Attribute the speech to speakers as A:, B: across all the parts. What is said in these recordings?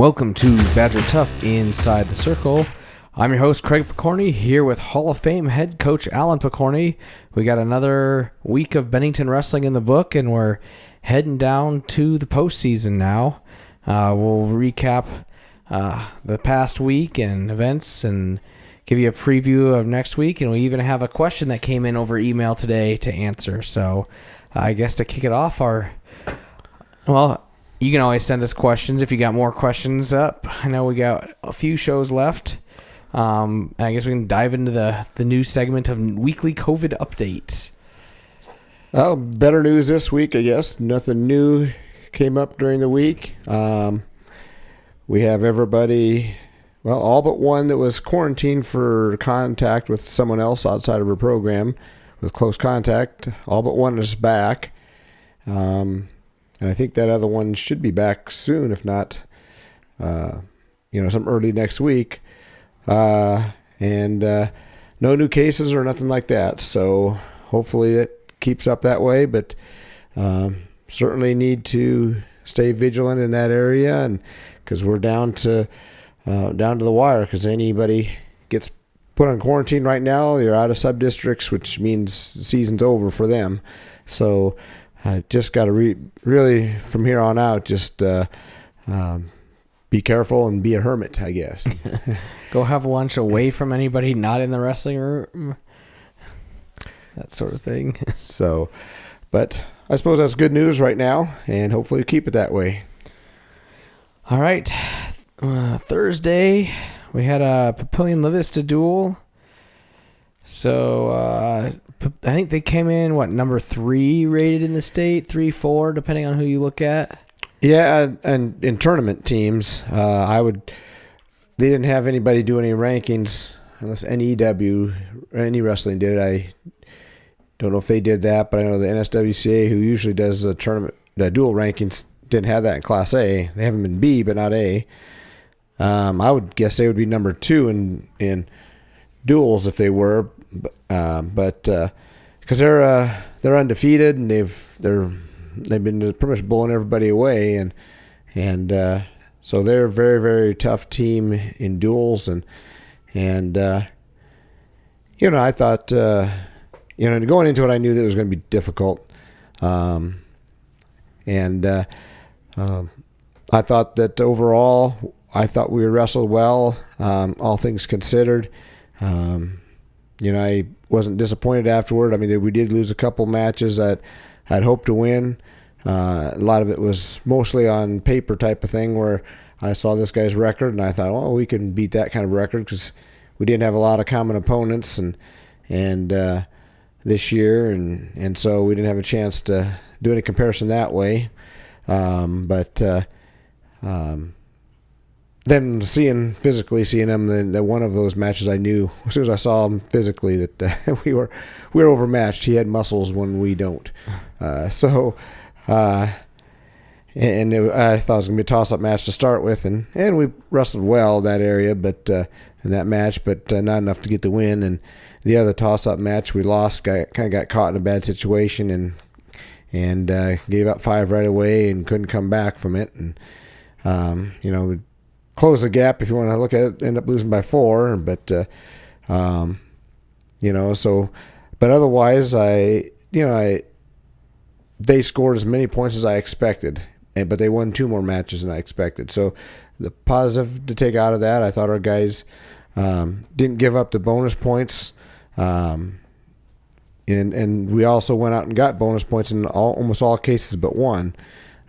A: Welcome to Badger Tough Inside the Circle. I'm your host, Craig Picorni, here with Hall of Fame head coach Alan Picorni. We got another week of Bennington wrestling in the book, and we're heading down to the postseason now. Uh, we'll recap uh, the past week and events and give you a preview of next week. And we even have a question that came in over email today to answer. So I guess to kick it off, our well, you can always send us questions if you got more questions up. I know we got a few shows left. Um, I guess we can dive into the the new segment of weekly COVID update.
B: Well, better news this week, I guess. Nothing new came up during the week. Um, we have everybody, well, all but one that was quarantined for contact with someone else outside of her program with close contact. All but one is back. Um, and I think that other one should be back soon, if not, uh, you know, some early next week. Uh, and uh, no new cases or nothing like that. So hopefully it keeps up that way. But um, certainly need to stay vigilant in that area, and because we're down to uh, down to the wire. Because anybody gets put on quarantine right now, you're out of sub districts, which means season's over for them. So I just got to re- really from here on out just uh, um, be careful and be a hermit, I guess.
A: Go have lunch away from anybody not in the wrestling room. That sort of thing.
B: so, but I suppose that's good news right now, and hopefully keep it that way.
A: All right, uh, Thursday we had a Papillion La Vista duel. So uh, think they came in what number three rated in the state, three, four, depending on who you look at.
B: Yeah, and in tournament teams, uh, I would. They didn't have anybody do any rankings unless NEW any wrestling did. I don't know if they did that, but I know the NSWCA, who usually does the tournament, the dual rankings, didn't have that in Class A. They haven't been B, but not A. Um, I would guess they would be number two in in duels if they were, uh, but because uh, they're uh, they're undefeated and they've they're they've been pretty much blowing everybody away and and uh, so they're a very very tough team in duels and and uh, you know I thought uh, you know going into it I knew that it was going to be difficult um, and um, I thought that overall I thought we wrestled well um, all things considered. Um, you know, I wasn't disappointed afterward. I mean, we did lose a couple matches that I'd hoped to win. Uh, a lot of it was mostly on paper type of thing where I saw this guy's record and I thought, oh, we can beat that kind of record because we didn't have a lot of common opponents and and uh, this year and and so we didn't have a chance to do any comparison that way. Um, but uh, um, then seeing physically seeing them, then the, one of those matches I knew as soon as I saw him physically that uh, we were we were overmatched. He had muscles when we don't. Uh, so, uh, and it, I thought it was gonna be a toss up match to start with, and and we wrestled well that area, but uh, in that match, but uh, not enough to get the win. And the other toss up match we lost, got, kind of got caught in a bad situation and and uh, gave up five right away and couldn't come back from it. And um, you know close the gap if you want to look at it. End up losing by four, but uh, um, you know, so but otherwise, I you know I they scored as many points as I expected, and but they won two more matches than I expected. So the positive to take out of that, I thought our guys um, didn't give up the bonus points. Um, and and we also went out and got bonus points in all, almost all cases but one.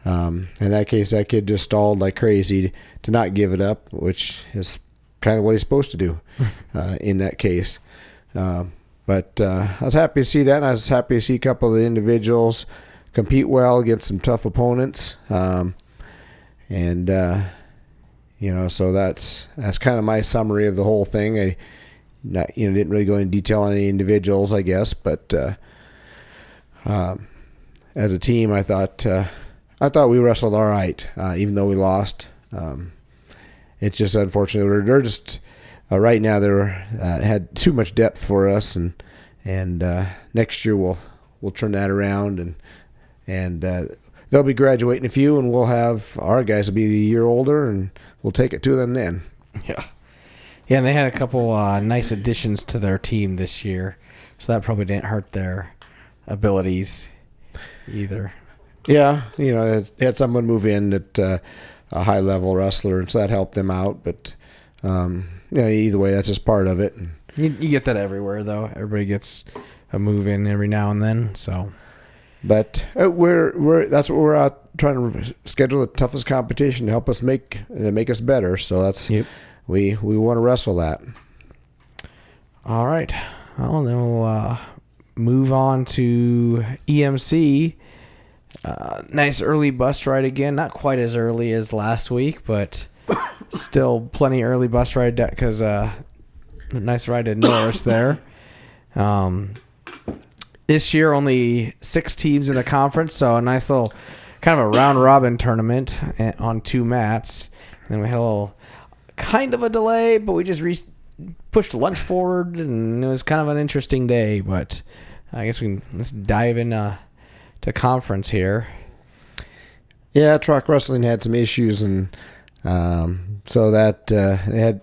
B: Um, in that case, that kid just stalled like crazy to not give it up, which is kind of what he's supposed to do uh, in that case. Uh, but uh, I was happy to see that. And I was happy to see a couple of the individuals compete well against some tough opponents. Um, and uh, you know, so that's that's kind of my summary of the whole thing. I not, you know didn't really go into detail on any individuals, I guess, but uh, um, as a team, I thought uh, I thought we wrestled all right, uh, even though we lost. Um, it's just unfortunate. They're just uh, right now they're uh, had too much depth for us, and and uh, next year we'll we'll turn that around and and uh, they'll be graduating a few, and we'll have our guys will be a year older, and we'll take it to them then.
A: Yeah. Yeah, and they had a couple uh, nice additions to their team this year, so that probably didn't hurt their abilities either.
B: Yeah, you know, they had someone move in at uh, a high level wrestler, and so that helped them out. But um, you know, either way, that's just part of it.
A: You, you get that everywhere, though. Everybody gets a move in every now and then. So,
B: but uh, we're we're that's what we're out trying to schedule the toughest competition to help us make to make us better. So that's
A: Yep.
B: we we want to wrestle that.
A: all right. Well, then we'll uh, move on to EMC. Uh, nice early bus ride again. Not quite as early as last week, but still plenty early bus ride because uh, nice ride to Norris there. Um, this year, only six teams in the conference, so a nice little kind of a round robin tournament eh, on two mats. And then we had a little kind of a delay, but we just re- pushed lunch forward, and it was kind of an interesting day. But I guess we can let's dive in uh, to conference here.
B: Yeah, Trackwrestling had some issues, and um, so that uh, they had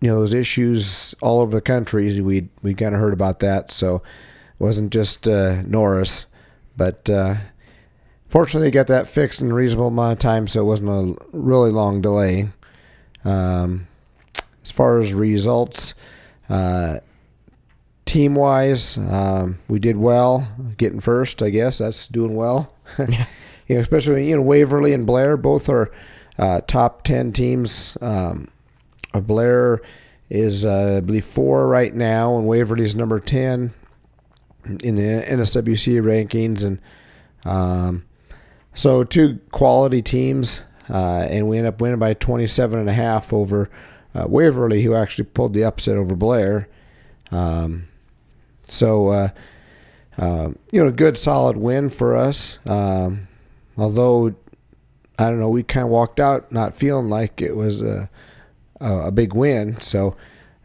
B: you know those issues all over the country. We we kind of heard about that, so it wasn't just uh, Norris, but uh, fortunately they got that fixed in a reasonable amount of time, so it wasn't a really long delay. Um, as far as results, uh, team wise, um, we did well, getting first. I guess that's doing well.
A: Yeah.
B: you know, especially you know Waverly and Blair, both are uh, top ten teams. Um, uh, Blair is, uh, I believe, four right now, and Waverly's number ten in the NSWC rankings, and um, so two quality teams, uh, and we end up winning by 27 and a half over uh, Waverly, who actually pulled the upset over Blair. Um, so, uh, um, you know, a good solid win for us. Um, although, I don't know, we kind of walked out not feeling like it was a, a, a big win. So,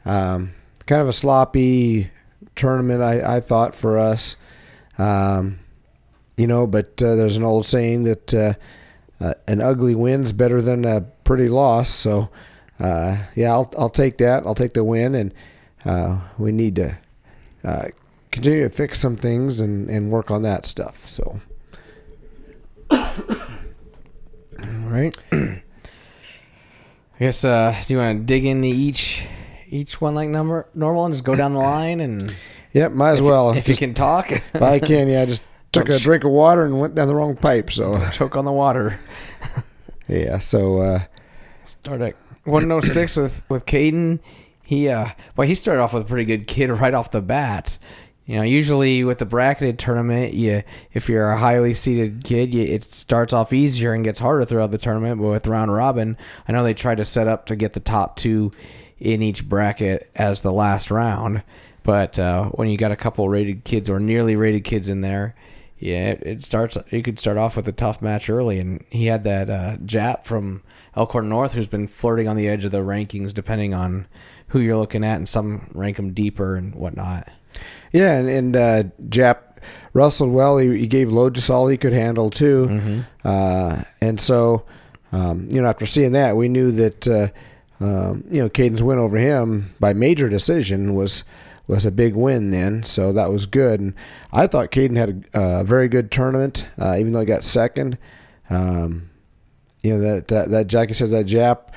B: um, kind of a sloppy tournament, I, I thought, for us. Um, you know, but uh, there's an old saying that uh, uh, an ugly win's better than a pretty loss. So, uh, yeah, I'll, I'll take that. I'll take the win, and uh, we need to uh, continue to fix some things and, and work on that stuff. So,
A: All right. I guess uh, do you want to dig into each each one like number normal and just go down the line and
B: yep, might as
A: if,
B: well.
A: if you can talk,
B: if I can, yeah, I just took
A: Don't
B: a drink of water and went down the wrong pipe. So,
A: choke on the water.
B: yeah, so uh,
A: Start at 106 with with Caden. He uh, well, he started off with a pretty good kid right off the bat. You know, usually with the bracketed tournament, you if you're a highly seeded kid, you, it starts off easier and gets harder throughout the tournament. But with round robin, I know they tried to set up to get the top two in each bracket as the last round. But uh, when you got a couple rated kids or nearly rated kids in there, yeah, it, it starts. You could start off with a tough match early, and he had that uh, Jap from Elkhorn North who's been flirting on the edge of the rankings, depending on who you're looking at, and some rank them deeper and whatnot.
B: yeah, and, and uh, Jap wrestled well. He, he gave Logis all he could handle too.
A: Mm-hmm.
B: Uh, and so, um, you know, after seeing that, we knew that uh, um, you know Caden's win over him by major decision was was a big win. Then, so that was good. And I thought Caden had a, a very good tournament, uh, even though he got second. Um, you know that that, that Jackie says that Jap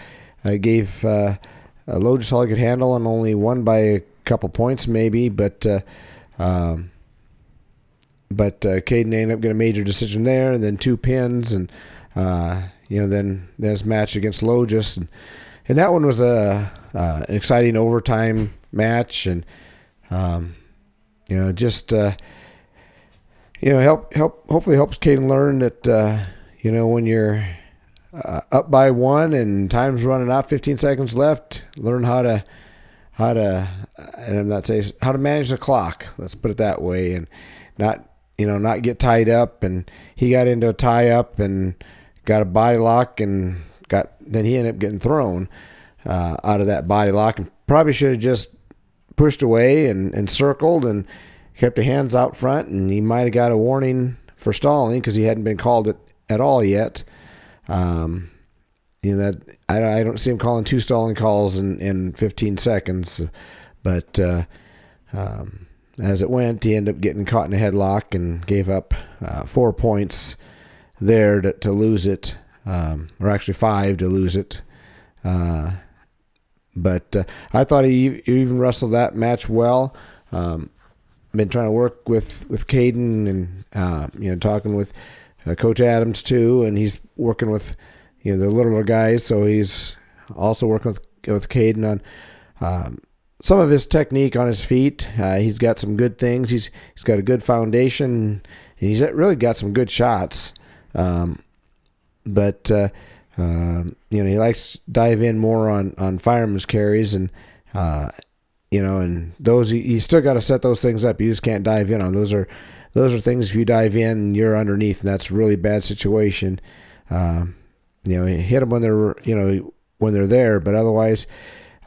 B: uh, gave uh, uh, Logis all could handle and only won by a couple points maybe, but. Uh, um, but uh, Caden ended up getting a major decision there, and then two pins, and uh, you know, then then his match against Logis, and, and that one was a uh, an exciting overtime match, and um, you know, just uh, you know, help help hopefully helps Caden learn that uh, you know when you're uh, up by one and time's running out, 15 seconds left, learn how to how to and I'm not saying how to manage the clock. Let's put it that way, and not you know not get tied up. And he got into a tie up and got a body lock and got then he ended up getting thrown uh, out of that body lock and probably should have just pushed away and, and circled and kept the hands out front and he might have got a warning for stalling because he hadn't been called it at all yet. Um, you know that I, I don't see him calling two stalling calls in, in 15 seconds, but uh, um, as it went, he ended up getting caught in a headlock and gave up uh, four points there to, to lose it, um, or actually five to lose it. Uh, but uh, I thought he, he even wrestled that match well. Um, been trying to work with with Caden and uh, you know talking with uh, Coach Adams too, and he's working with you know the littler guys. So he's also working with with Caden on um, some of his technique on his feet. Uh, he's got some good things. He's he's got a good foundation. And he's really got some good shots. Um, but uh, uh, you know he likes to dive in more on on fireman's carries and uh, you know, and those you still got to set those things up. You just can't dive in on those are those are things if you dive in, you're underneath, and that's a really bad situation. Uh, you know, hit them when they're you know when they're there, but otherwise,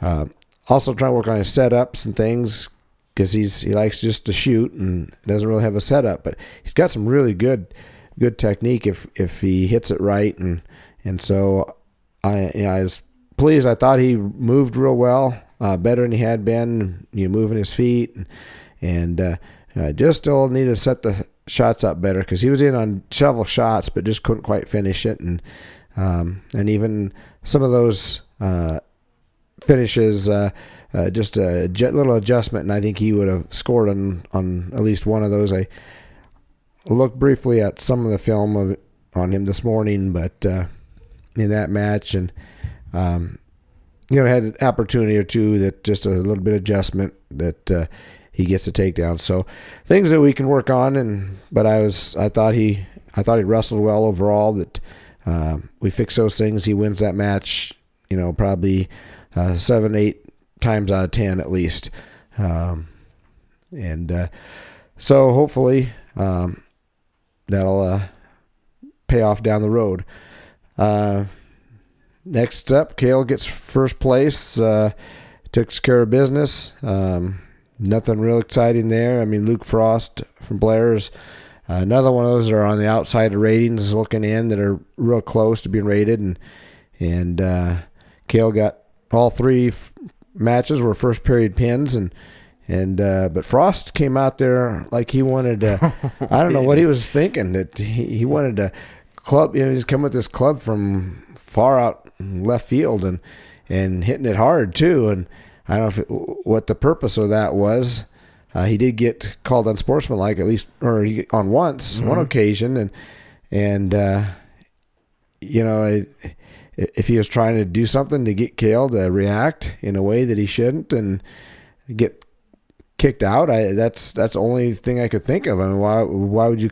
B: uh, also try to work on his setups and things because he's he likes just to shoot and doesn't really have a setup, but he's got some really good good technique if if he hits it right and and so I you know, I was pleased. I thought he moved real well uh, better than he had been. You know, moving his feet and, and uh, uh, just still needed to set the shots up better because he was in on several shots but just couldn't quite finish it and um, and even some of those uh, finishes uh, uh, just a little adjustment and I think he would have scored on on at least one of those. I looked briefly at some of the film of on him this morning, but in that match and um, you know, had an opportunity or two that just a little bit of adjustment that uh, he gets a takedown. So things that we can work on. And but I was I thought he I thought he wrestled well overall. That uh, we fix those things. He wins that match. You know, probably uh, seven eight times out of ten at least. Um, and uh, so hopefully um, that'll uh, pay off down the road. Uh, next up, Kale gets first place. Uh, took care of business. Um, nothing real exciting there. I mean, Luke Frost from Blair's uh, another one of those that are on the outside of ratings looking in that are real close to being rated. And and uh, Kale got all three f- matches were first period pins and. And uh, but Frost came out there like he wanted to. I don't know what he was thinking that he, he wanted to club. You know, he's come with this club from far out left field and and hitting it hard too. And I don't know it, what the purpose of that was. Uh, he did get called unsportsmanlike at least, or on once, mm-hmm. one occasion, and and uh, you know, if he was trying to do something to get Kale to react in a way that he shouldn't and get kicked out, I that's that's the only thing I could think of. I mean, why why would you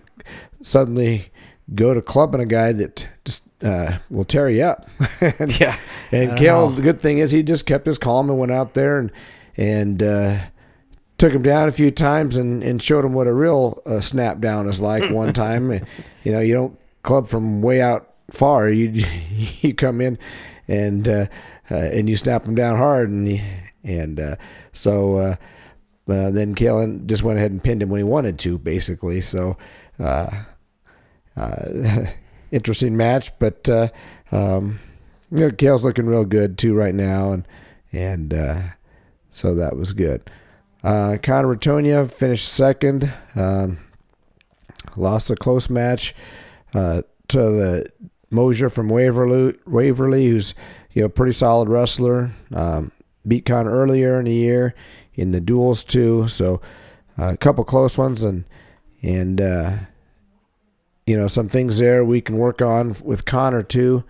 B: suddenly go to clubbing a guy that just uh, will tear you up. and,
A: yeah.
B: And Kale, the good thing is he just kept his calm and went out there and and uh, took him down a few times and, and showed him what a real uh, snap down is like. one time, you know, you don't club from way out far. You you come in and uh, uh, and you snap him down hard and and uh, so. Uh, then Kalen just went ahead and pinned him when he wanted to, basically. So, interesting match. But uh, um, you know, Kale's looking real good too right now, and and uh, so that was good. Uh, Connor Ratonia finished second. Um, lost a close match uh, to the Mosier from Waverly, Waverly, who's you know pretty solid wrestler. Um, beat Connor earlier in the year in the duels too. So uh, a couple close ones and and uh, you know, some things there we can work on with Connor too.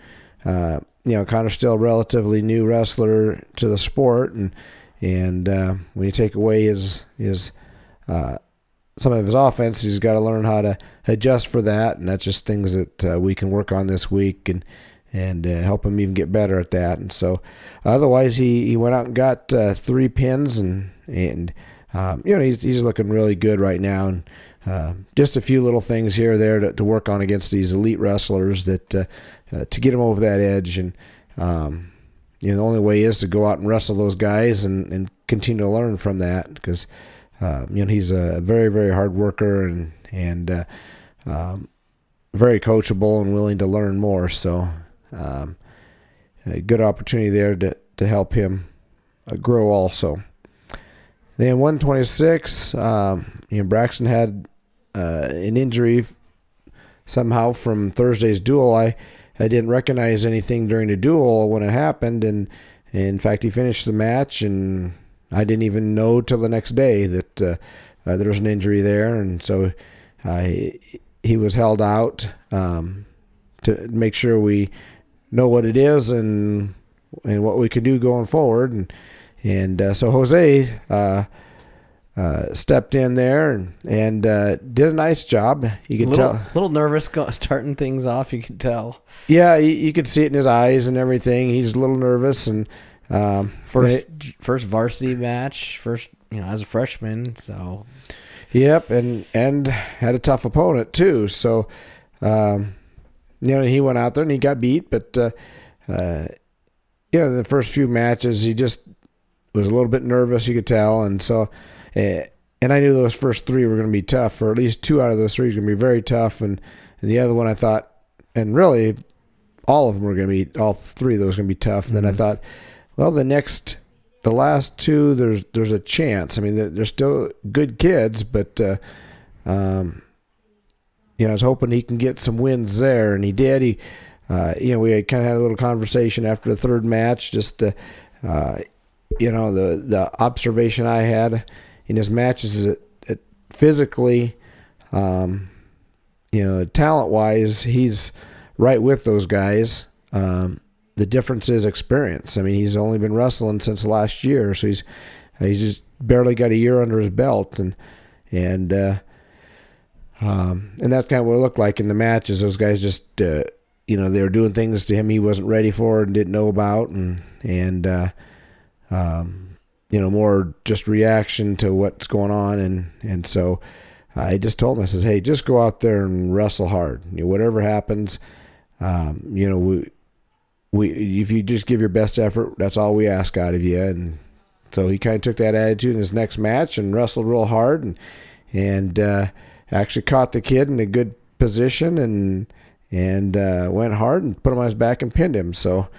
B: Uh, you know, Connor's still a relatively new wrestler to the sport, and and uh, when you take away his his uh, some of his offense, he's got to learn how to adjust for that, and that's just things that uh, we can work on this week and and uh, help him even get better at that. And so, otherwise, he, he went out and got uh, three pins, and and um, you know he's he's looking really good right now, and uh, just a few little things here or there to, to, work on against these elite wrestlers that uh, uh, to get them over that edge. And um, you know, the only way is to go out and wrestle those guys and, and continue to learn from that because uh, you know he's a very very hard worker and and uh, um, very coachable and willing to learn more. So, um, a good opportunity there to to help him uh, grow also. Then 126, um, you know, Braxton had uh, an injury somehow from Thursday's duel. I I didn't recognize anything during the duel when it happened, and, and in fact, he finished the match, and I didn't even know till the next day that uh, uh, there was an injury there, and so he, he was held out um, to make sure we know what it is and and what we can do going forward, and and uh, so Jose. Uh, stepped in there and, and uh, did a nice job. You could
A: little,
B: tell,
A: little nervous starting things off. You could tell.
B: Yeah, you, you, could see it in his eyes and everything. He's a little nervous and um,
A: first it, first varsity match, first you know as a freshman. So,
B: yep, and and had a tough opponent too. So, um, you know, he went out there and he got beat, but uh, uh, you know, the first few matches he just was a little bit nervous. You could tell, and so. Eh, and I knew those first three were going to be tough, or at least two out of those three were going to be very tough. And, and the other one I thought, and really all of them were going to be, all three of those going to be tough. And mm-hmm. then I mm-hmm. thought, well, the next, the last two, there's there's a chance. I mean, they're, they're still good kids, but, uh, um, you know, I was hoping he can get some wins there, and he did. He, uh, you know, we kind of had a little conversation after the third match, just, uh, uh, you know, the the observation I had in his matches physically, um, you know, talent wise, he's right with those guys. Um, the difference is experience. I mean, he's only been wrestling since last year, so he's he's just barely got a year under his belt, and and uh, um, and that's kind of what it looked like in the matches. Those guys just uh, you know they were doing things to him he wasn't ready for and didn't know about, and and uh, um, you know, more just reaction to what's going on. And, and so I just told him, I says, Hey, just go out there and wrestle hard. You know, whatever happens, um, you know, we, we, if you just give your best effort, that's all we ask out of you. And so he kind of took that attitude in his next match and wrestled real hard and, and, uh, actually caught the kid in a good position and, and, uh, went hard and put him on his back and pinned him. So,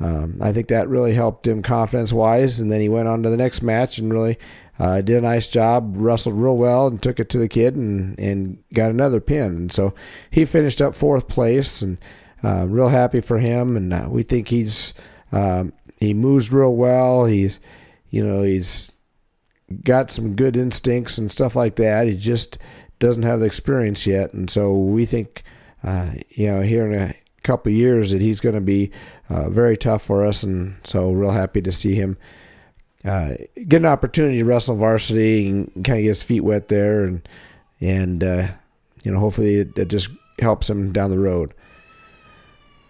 B: um, I think that really helped him confidence wise. And then he went on to the next match and really uh, did a nice job, wrestled real well, and took it to the kid and, and got another pin. And so he finished up fourth place and uh, real happy for him. And uh, we think he's um, he moves real well. He's you know he's got some good instincts and stuff like that. He just doesn't have the experience yet, and so we think uh, you know here in a couple years that he's going to be uh, very tough for us, and so real happy to see him uh, get an opportunity to wrestle varsity and kind of get his feet wet there, and and uh, you know hopefully it, it, just helps him down the road.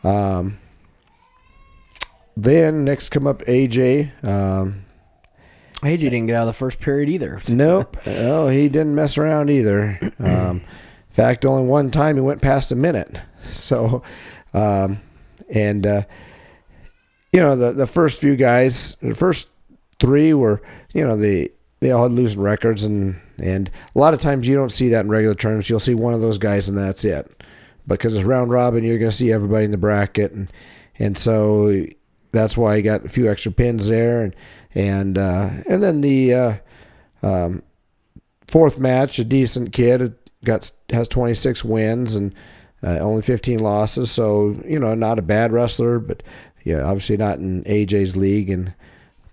B: Um, then next come up AJ. Um,
A: AJ didn't get out of the first period either.
B: Nope. oh, he didn't mess around either. Um, in fact, only one time he went past a minute. So, um, and uh, you know, the the first few guys, the first three were, you know, the they all had losing records, and and a lot of times you don't see that in regular terms. You'll see one of those guys, and that's it. Because it's round robin, you're going to see everybody in the bracket, and and so that's why I got a few extra pins there, and and uh, and then the uh, um, fourth match, a decent kid got has 26 wins and uh, only 15 losses, so you know not a bad wrestler, but yeah, obviously not in AJ's league, and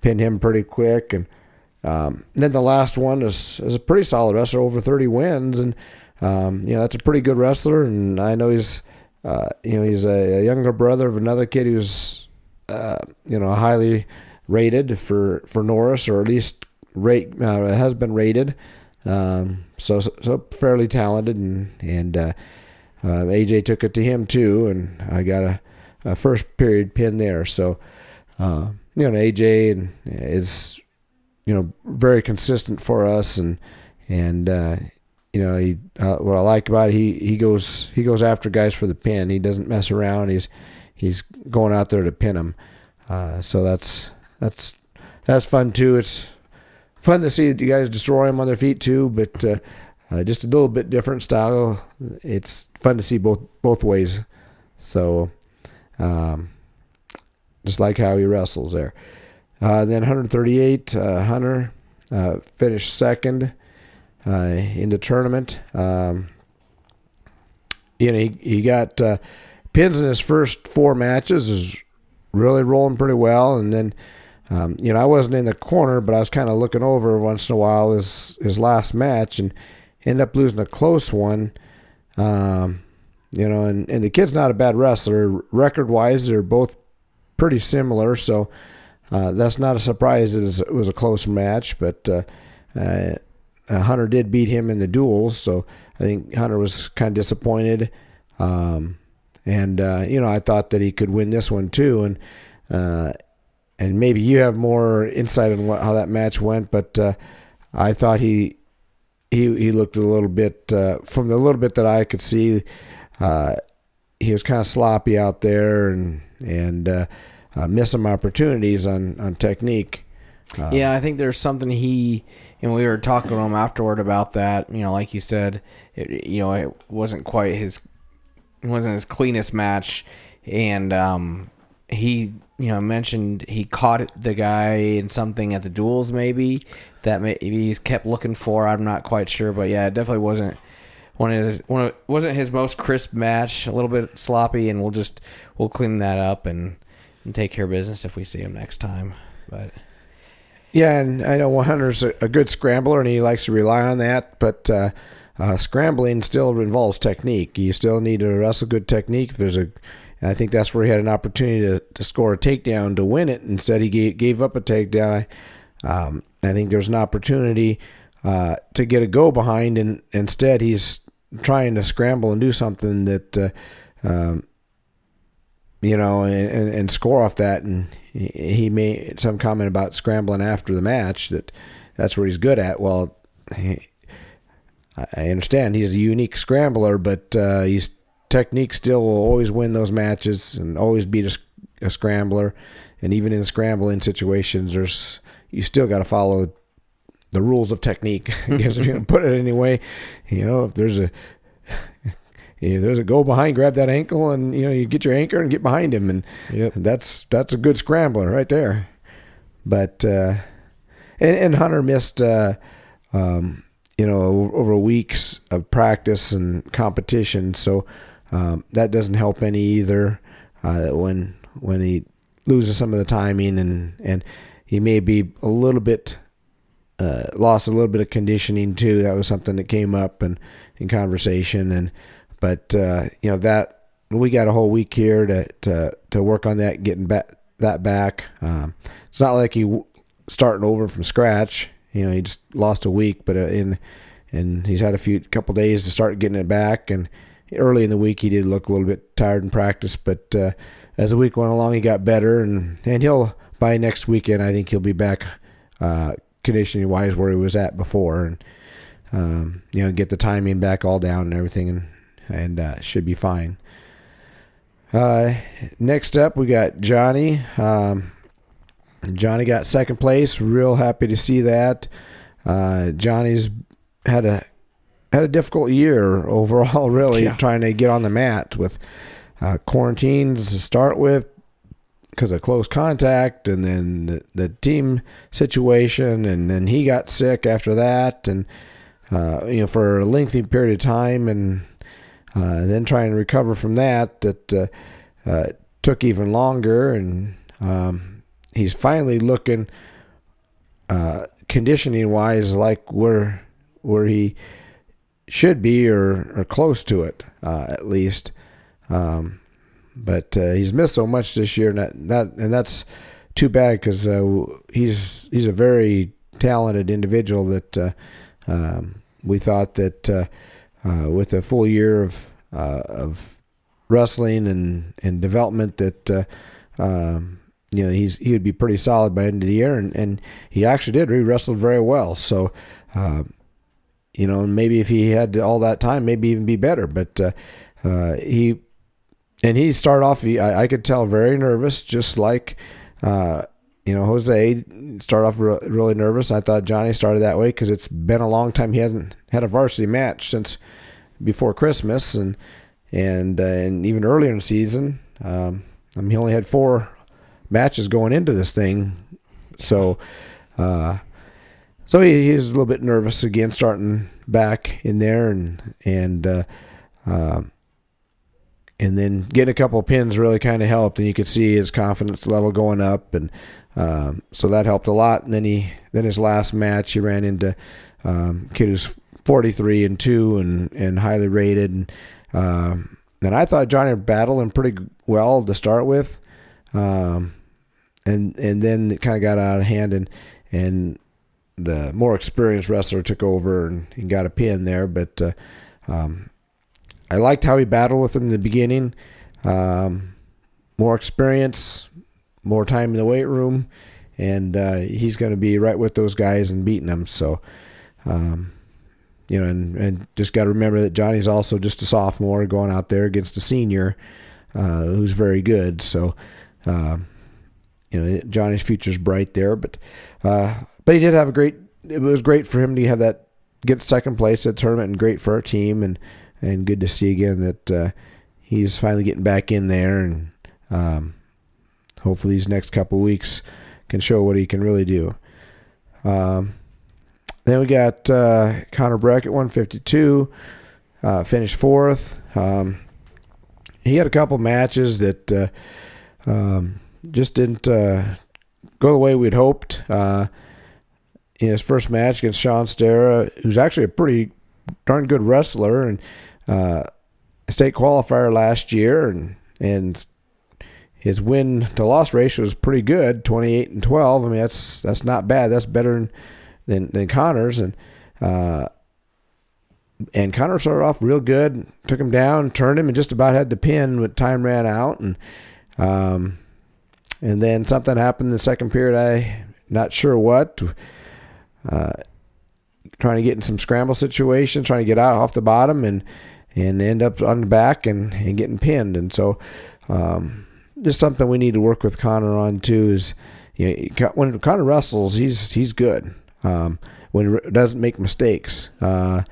B: pinned him pretty quick. And um, then the last one is is a pretty solid wrestler, over 30 wins, and um, you know that's a pretty good wrestler. And I know he's uh, you know he's a, a, younger brother of another kid who's uh, you know highly rated for for Norris, or at least rate uh, has been rated. Um, so, so fairly talented, and and uh, AJ took it to him too, and I got a uh, first period pin there. So, uh, you know, AJ is, you know, very consistent for us, and and uh, you know, he uh, what I like about it, he he goes he goes after guys for the pin. He doesn't mess around. He's he's going out there to pin them. Uh, so that's that's that's fun too. It's fun to see you guys destroy them on their feet too, but. Uh, just a little bit different style. It's fun to see both both ways. So, um, just like how he wrestles there. Uh, then 138, uh, Hunter uh, finished second uh, in the tournament. Um, you know, he, he got uh, pins in his first four matches, is really rolling pretty well. And then, um, you know, I wasn't in the corner, but I was kind of looking over once in a while his, his last match and ended up losing a close one. Um, you know, and, and the kid's not a bad wrestler. Record wise, they're both pretty similar. So, uh, that's not a surprise. It was, it was a close match, but uh, uh, Hunter did beat him in the duels, so I think Hunter was kind of disappointed. Um, and uh, you know, I thought that he could win this one too, and uh, and maybe you have more insight on what, how that match went, but uh, I thought he he he looked a little bit from the little bit that I could see. he was kind of sloppy out there, and and uh, miss some opportunities on on technique.
A: Uh, yeah, I think there's something he and we were talking to him afterward about that. You know, like you said, it, you know, it wasn't quite his, it wasn't his cleanest match, and um, he you know mentioned he caught the guy in something at the duels maybe that maybe he's kept looking for. I'm not quite sure, but yeah, it definitely wasn't one of his one of, wasn't his most crisp match. A little bit sloppy, and we'll just we'll clean that up and and take care of business if we see him next time. But
B: yeah, and I know Hunter's a, a good scrambler, and he likes to rely on that. But uh, uh, scrambling still involves technique. You still need to wrestle good technique. If there's a, I think that's where he had an opportunity to, to score a takedown to win it. Instead, he gave, gave up a takedown. I, um, I think there's an opportunity uh, to get a go behind, and instead he's trying to scramble and do something that uh, um, you know, and, and, score off that. And he made some comment about scrambling after the match that that's where he's good at. Well, he, I understand he's a unique scrambler, but uh, his technique still will always win those matches and always beat a, a scrambler. And even in scrambling situations, there's you still got to follow the rules of technique. I guess if you can put it anyway, you know, if there's a if there's a go behind, grab that ankle, and you know you get your anchor and get behind him, and yep. that's that's a good scrambler right there. But uh, and, and Hunter missed uh, um, you know over weeks of practice and competition, so um, that doesn't help any either. Uh, when when he loses some of the timing and and he may be a little bit uh, lost a little bit of conditioning too. That was something that came up and in conversation and but uh, you know that we got a whole week here to to, to work on that, getting back that back. Um, it's not like he starting over from scratch. You know, he just lost a week, but uh, in and he's had a few couple days to start getting it back. And early in the week, he did look a little bit tired in practice, but uh, as the week went along, he got better, and and he'll by next weekend, I think he'll be back uh, conditioning wise where he was at before, and um, you know, get the timing back all down and everything, and and uh, should be fine. Uh, next up, we got Johnny. Um, Johnny got second place. Real happy to see that. Uh, Johnny's had a had a difficult year overall, really yeah. trying to get on the mat with uh, quarantines to start with because of close contact, and then the, the, team situation, and then he got sick after that, and uh, you know for a lengthy period of time, and uh, then trying to recover from that, that uh, uh, took even longer, and um, he's finally looking uh, conditioning wise like where where he should be or, or close to it uh, at least. Um, but uh, he's missed so much this year, and that, that and that's too bad because he's he's a very talented individual that um, we thought that uh, with a full year of uh, of wrestling and, and development that uh, um, you know he's he would be pretty solid by the end of the year. And, and he actually did. He wrestled very well. So uh, you know maybe if he had all that time maybe even be better but uh, uh, he and he started off he, I, I, could tell very nervous just like you know, Jose started off re- really nervous. I thought Johnny started that way because it's been a long time. He hasn't had a varsity match since before Christmas, and and uh, and even earlier in the season, um, I mean, he only had four matches going into this thing, so uh, so he, he was a little bit nervous again, starting back in there, and and uh, um, and then getting a couple of pins really kind of helped, and you could see his confidence level going up, and um, so that helped a lot. And then he then his last match, he ran into um, kid who's 43 and two, and and highly rated, and um, and I thought Johnny battled him pretty well to start with, um, and and then it kind of got out of hand, and and the more experienced wrestler took over and, and got a pin there, but. Uh, um, I liked how he battled with him in the beginning. Um, more experience, more time in the weight room, and uh, he's going to be right with those guys and beating them. So, um, you know, and, and just got to remember that Johnny's also just a sophomore going out there against a senior uh, who's very good. So, uh, you know, Johnny's future's bright there. But, uh, but he did have a great. It was great for him to have that get second place at tournament, and great for our team and and good to see again that uh, he's finally getting back in there, and um, hopefully these next couple weeks can show what he can really do. Um, then we got uh, Connor Breck at 152, uh, finished fourth. Um, he had a couple matches that uh, um, just didn't uh, go the way we'd hoped. In his first match against Sean Stara, who's actually a pretty darn good wrestler and uh, state qualifier last year, and and his win to loss ratio is pretty good, 28 and 12. I mean that's that's not bad. That's better than than Connor's, and uh, and Connor started off real good, took him down, turned him, and just about had the pin when time ran out, and um, and then something happened in the second period. I not sure what. Uh, trying to get in some scramble situations, trying to get out off the bottom, and and end up on the back and, and getting pinned. And so, um, just something we need to work with Connor on too is, you know, when Connor wrestles, he's he's good. Um, when he doesn't make mistakes. Uh,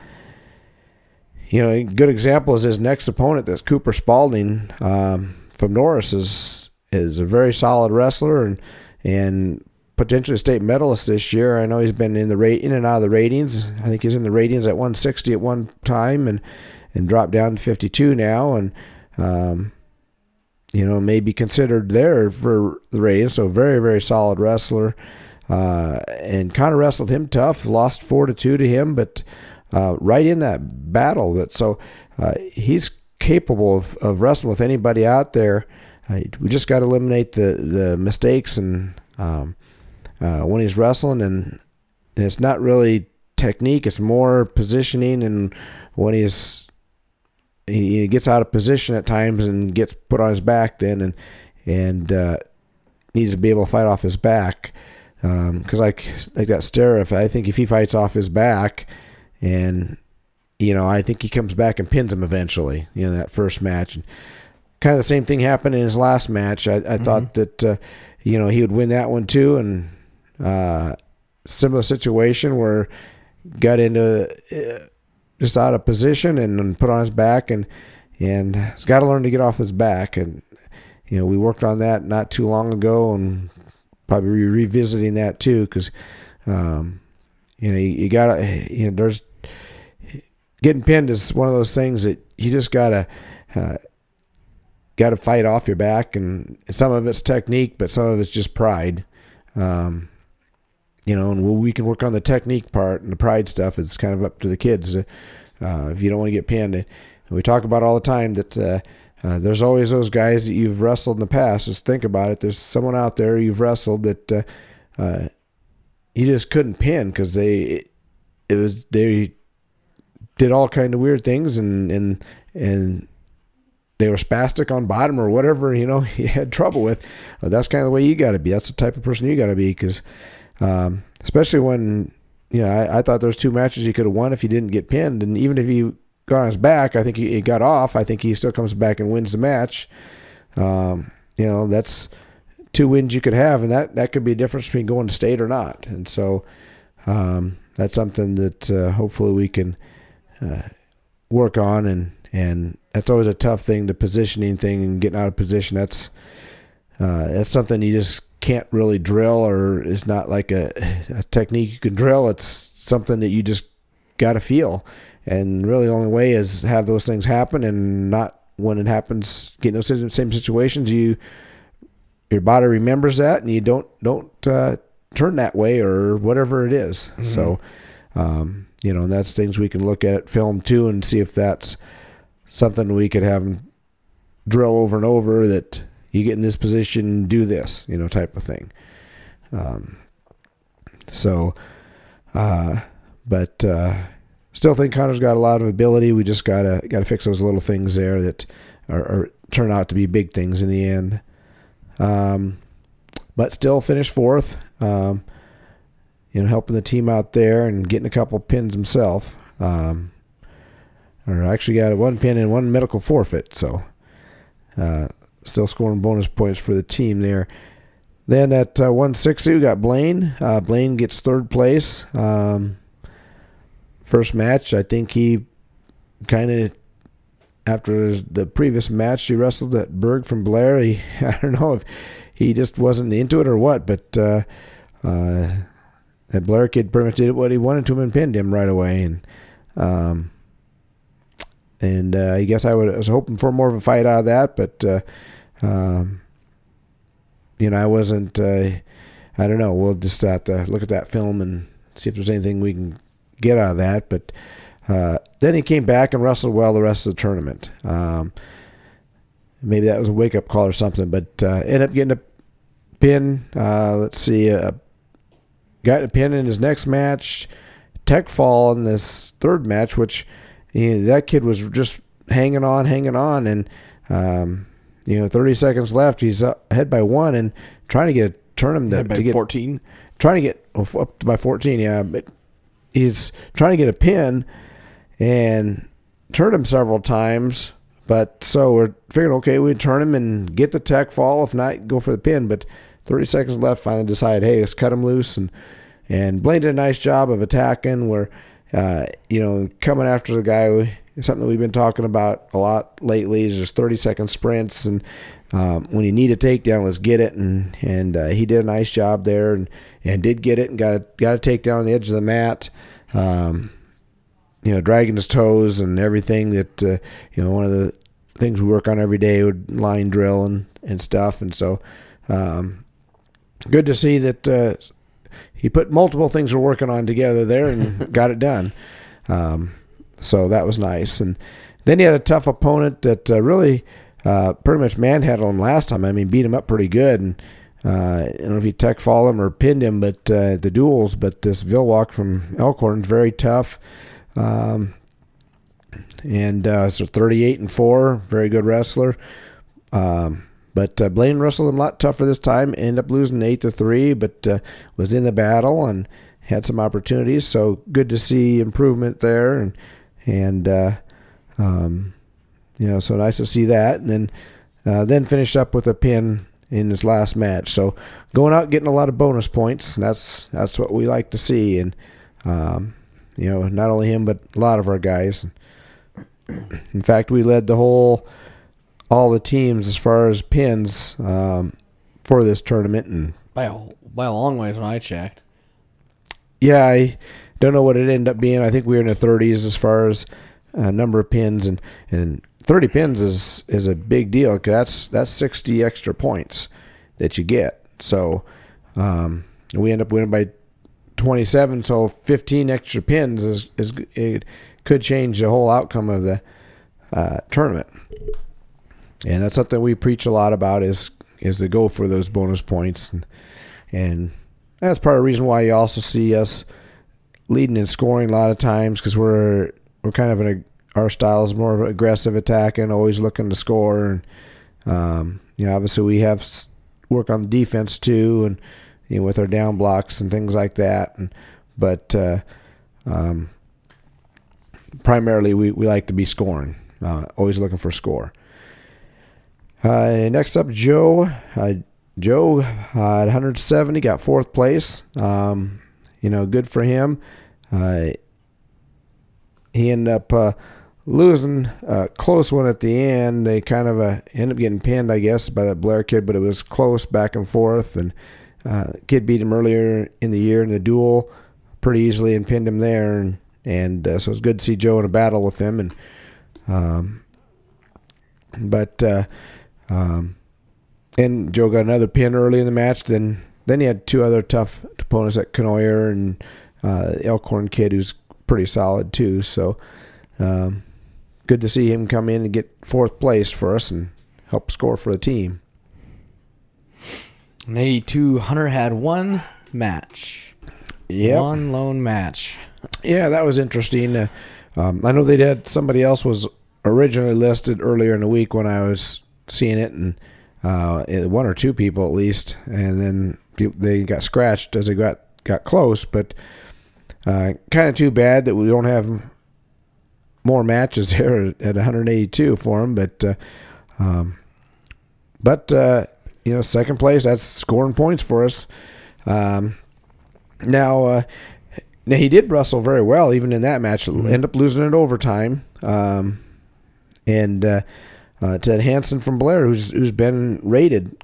B: you know, a good example is his next opponent, that's Cooper Spalding um, from Norris, is is a very solid wrestler and and potentially a state medalist this year. I know he's been in the rate in and out of the ratings. I think he's in the ratings at 160 at one time and and dropped down to 52 now and um, you know may be considered there for the ratings. So very very solid wrestler. Uh, and kind of wrestled him tough, lost four to two to him, but uh, right in that battle. But so uh, he's capable of, of wrestling with anybody out there. Uh, we just got to eliminate the the mistakes and um, uh, when he's wrestling, and, and it's not really technique; it's more positioning. And when he's he gets out of position at times and gets put on his back, then and and uh, needs to be able to fight off his back. Because um, like like that stare, if I think if he fights off his back, and you know, I think he comes back and pins him eventually. You know, that first match. And kind of the same thing happened in his last match. I, I mm-hmm. thought that uh, you know he would win that one too, and uh, similar situation where got into uh, just out of position and put on his back and and he's got to learn to get off his back. And you know we worked on that not too long ago and probably revisiting that too because um, you know you, you, gotta you know there's getting pinned is one of those things that you just gotta uh, gotta fight off your back. And some of it's technique but some of it's just pride. Um, you know, and we can work on the technique part and the pride stuff is kind of up to the kids. Uh, if you don't want to get pinned, and we talk about all the time that uh, uh, there's always those guys that you've wrestled in the past. Just think about it. There's someone out there you've wrestled that uh, uh, you just couldn't pin because they it was they did all kind of weird things and and and they were spastic on bottom or whatever you know you had trouble with. that's kind of the way you got to be. That's the type of person you got to be because um, especially when you know I, I thought those two matches he could have won if he didn't get pinned, and even if he got on his back, I think he, he got off. I think he still comes back and wins the match. Um, you know that's two wins you could have, and that that could be a difference between going to state or not. And so um, that's something that uh, hopefully we can uh, work on, and and that's always a tough thing, the positioning thing and getting out of position. That's uh, that's something you just can't really drill, or is not like a, a technique you can drill. It's something that you just got to feel, and really the only way is have those things happen, and not when it happens, get in those same situations. You your body remembers that, and you don't don't uh, turn that way or whatever it is. Mm-hmm. So, um, you know, and that's things we can look at film too and see if that's something we could have them drill over and over that you get in this position, do this, you know, type of thing. Um, so, uh, but uh, still think Connor's got a lot of ability. We just gotta gotta fix those little things there that are, are turn out to be big things in the end. Um, but still finished fourth. Um, you know, helping the team out there and getting a couple pins himself. Um, or actually got one pin and one medical forfeit. So, uh, still scoring bonus points for the team there. Then at uh, 160, we got Blaine. Uh, Blaine gets third place. Um, first match, I think he kind of, after the previous match, he wrestled at Berg from Blair. He, I don't know if he just wasn't into it or what, but uh, uh, that Blair kid pretty much did what he wanted to him and pinned him right away. And um, and uh, I guess I, would, I was hoping for more of a fight out of that, but uh, um, you know I wasn't. Uh, I don't know. We'll just have to look at that film and see if there's anything we can get out of that. But uh, then he came back and wrestled well the rest of the tournament. Um, maybe that was a wake up call or something. But uh, ended up getting a pin. Let's see, got a pin in his next match. Tech fall in this third match, which that kid was just hanging on, hanging on, and um, you know, 30 seconds left. He's ahead by one and trying to get a turn him to, to get
A: 14.
B: Trying to get oh, up by 14, yeah. But he's trying to get a pin and turned him several times but so we're figuring, okay, we'd turn him and get the tech fall. If not, go for the pin. But 30 seconds left, finally decide, hey, let's cut him loose. And and Blaine did a nice job of attacking. Where, uh, you know, coming after the guy, something that we've been talking about a lot lately is just 30 second sprints. And um, when you need a takedown, let's get it. And and uh, he did a nice job there, and and did get it, and got a, got a takedown on the edge of the mat. Um, you know, dragging his toes and everything that, uh, you know, one of the things we work on every day would line drill and, and stuff. And so, um, good to see that, uh, he put multiple things we're working on together there and got it done. Um, so that was nice. And then he had a tough opponent that uh, really uh, pretty much manhandled him last time. I mean, beat him up pretty good. And uh, I don't know if he tech fall him or pinned him, but uh, the duels. But this Vilwalk from Elkhorn is very tough. Um, and uh, so 38 and 4, very good wrestler. Um, but uh, Blaine wrestled a lot tougher this time. Ended up losing 8 to 3, but uh, was in the battle and had some opportunities. So good to see improvement there. And, and uh, um, you know, so nice to see that. And then, uh, then finished up with a pin in his last match. So going out getting a lot of bonus points. that's that's what we like to see. And um, you know, not only him but a lot of our guys. In fact, we led the whole, all the teams as far as pins um, for this tournament, and
A: by a by a long ways when I checked.
B: Yeah, I don't know what it ended up being. I think we were in the 30s as far as uh, number of pins, and and 30 pins is is a big deal because that's that's 60 extra points that you get. So um, we end up winning by 27, so 15 extra pins is, is it could change the whole outcome of the uh, tournament. And that's something we preach a lot about is is to go for those bonus points, and, and that's part of the reason why you also see us leading and scoring a lot of times because we're we're kind of an our style is more of aggressive attacking, always looking to score, and um, you know obviously we have work on defense too, and you know, with our down blocks and things like that. And, but uh, um, primarily, we, we like to be scoring, uh, always looking for score. Uh, next up, Joe. Uh, Joe uh, at 170 got fourth place. Um, you know, good for him. Uh, he ended up uh, losing a close one at the end. They kind of uh, ended up getting pinned, I guess, by that Blair kid, but it was close back and forth. And uh, kid beat him earlier in the year in the duel pretty easily and pinned him there. And, and uh, so it was good to see Joe in a battle with him. And um, but um, and Joe got another pin early in the match. Then then he had two other tough opponents at Cournoyer and uh, Elkhorn kid who's pretty solid too. So um, good to see him come in and get fourth place for us and help score for the team.
A: An 82 Hunter had one match.
B: Yeah,
A: One lone match.
B: yeah, that was interesting. Uh, um, I know they had somebody else was originally listed earlier in the week when I was seeing it, and uh, it- one or two people at least, and then they got scratched as they got got close. But uh, kind of too bad that we don't have more matches here at 182 for them. But uh, um, but uh, you know, second place that's scoring points for us. Um, now. Uh, now he did wrestle very well, even in that match. End up losing it overtime, um, and uh, uh, Ted Hansen from Blair, who's who's been rated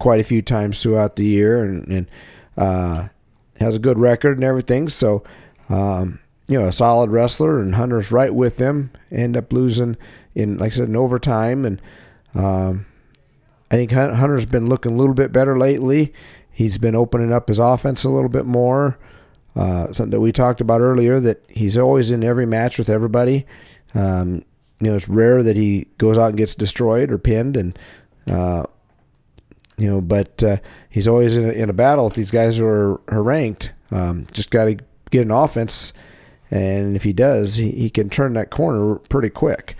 B: quite a few times throughout the year, and, and uh, has a good record and everything. So, um, you know, a solid wrestler, and Hunter's right with them. End up losing in, like I said, in overtime, and um, I think Hunter's been looking a little bit better lately. He's been opening up his offense a little bit more. Uh, something that we talked about earlier that he's always in every match with everybody. Um, you know, it's rare that he goes out and gets destroyed or pinned, and uh, you know, but uh, he's always in a, in a battle If these guys are, are ranked. Um, just got to get an offense, and if he does, he, he can turn that corner pretty quick.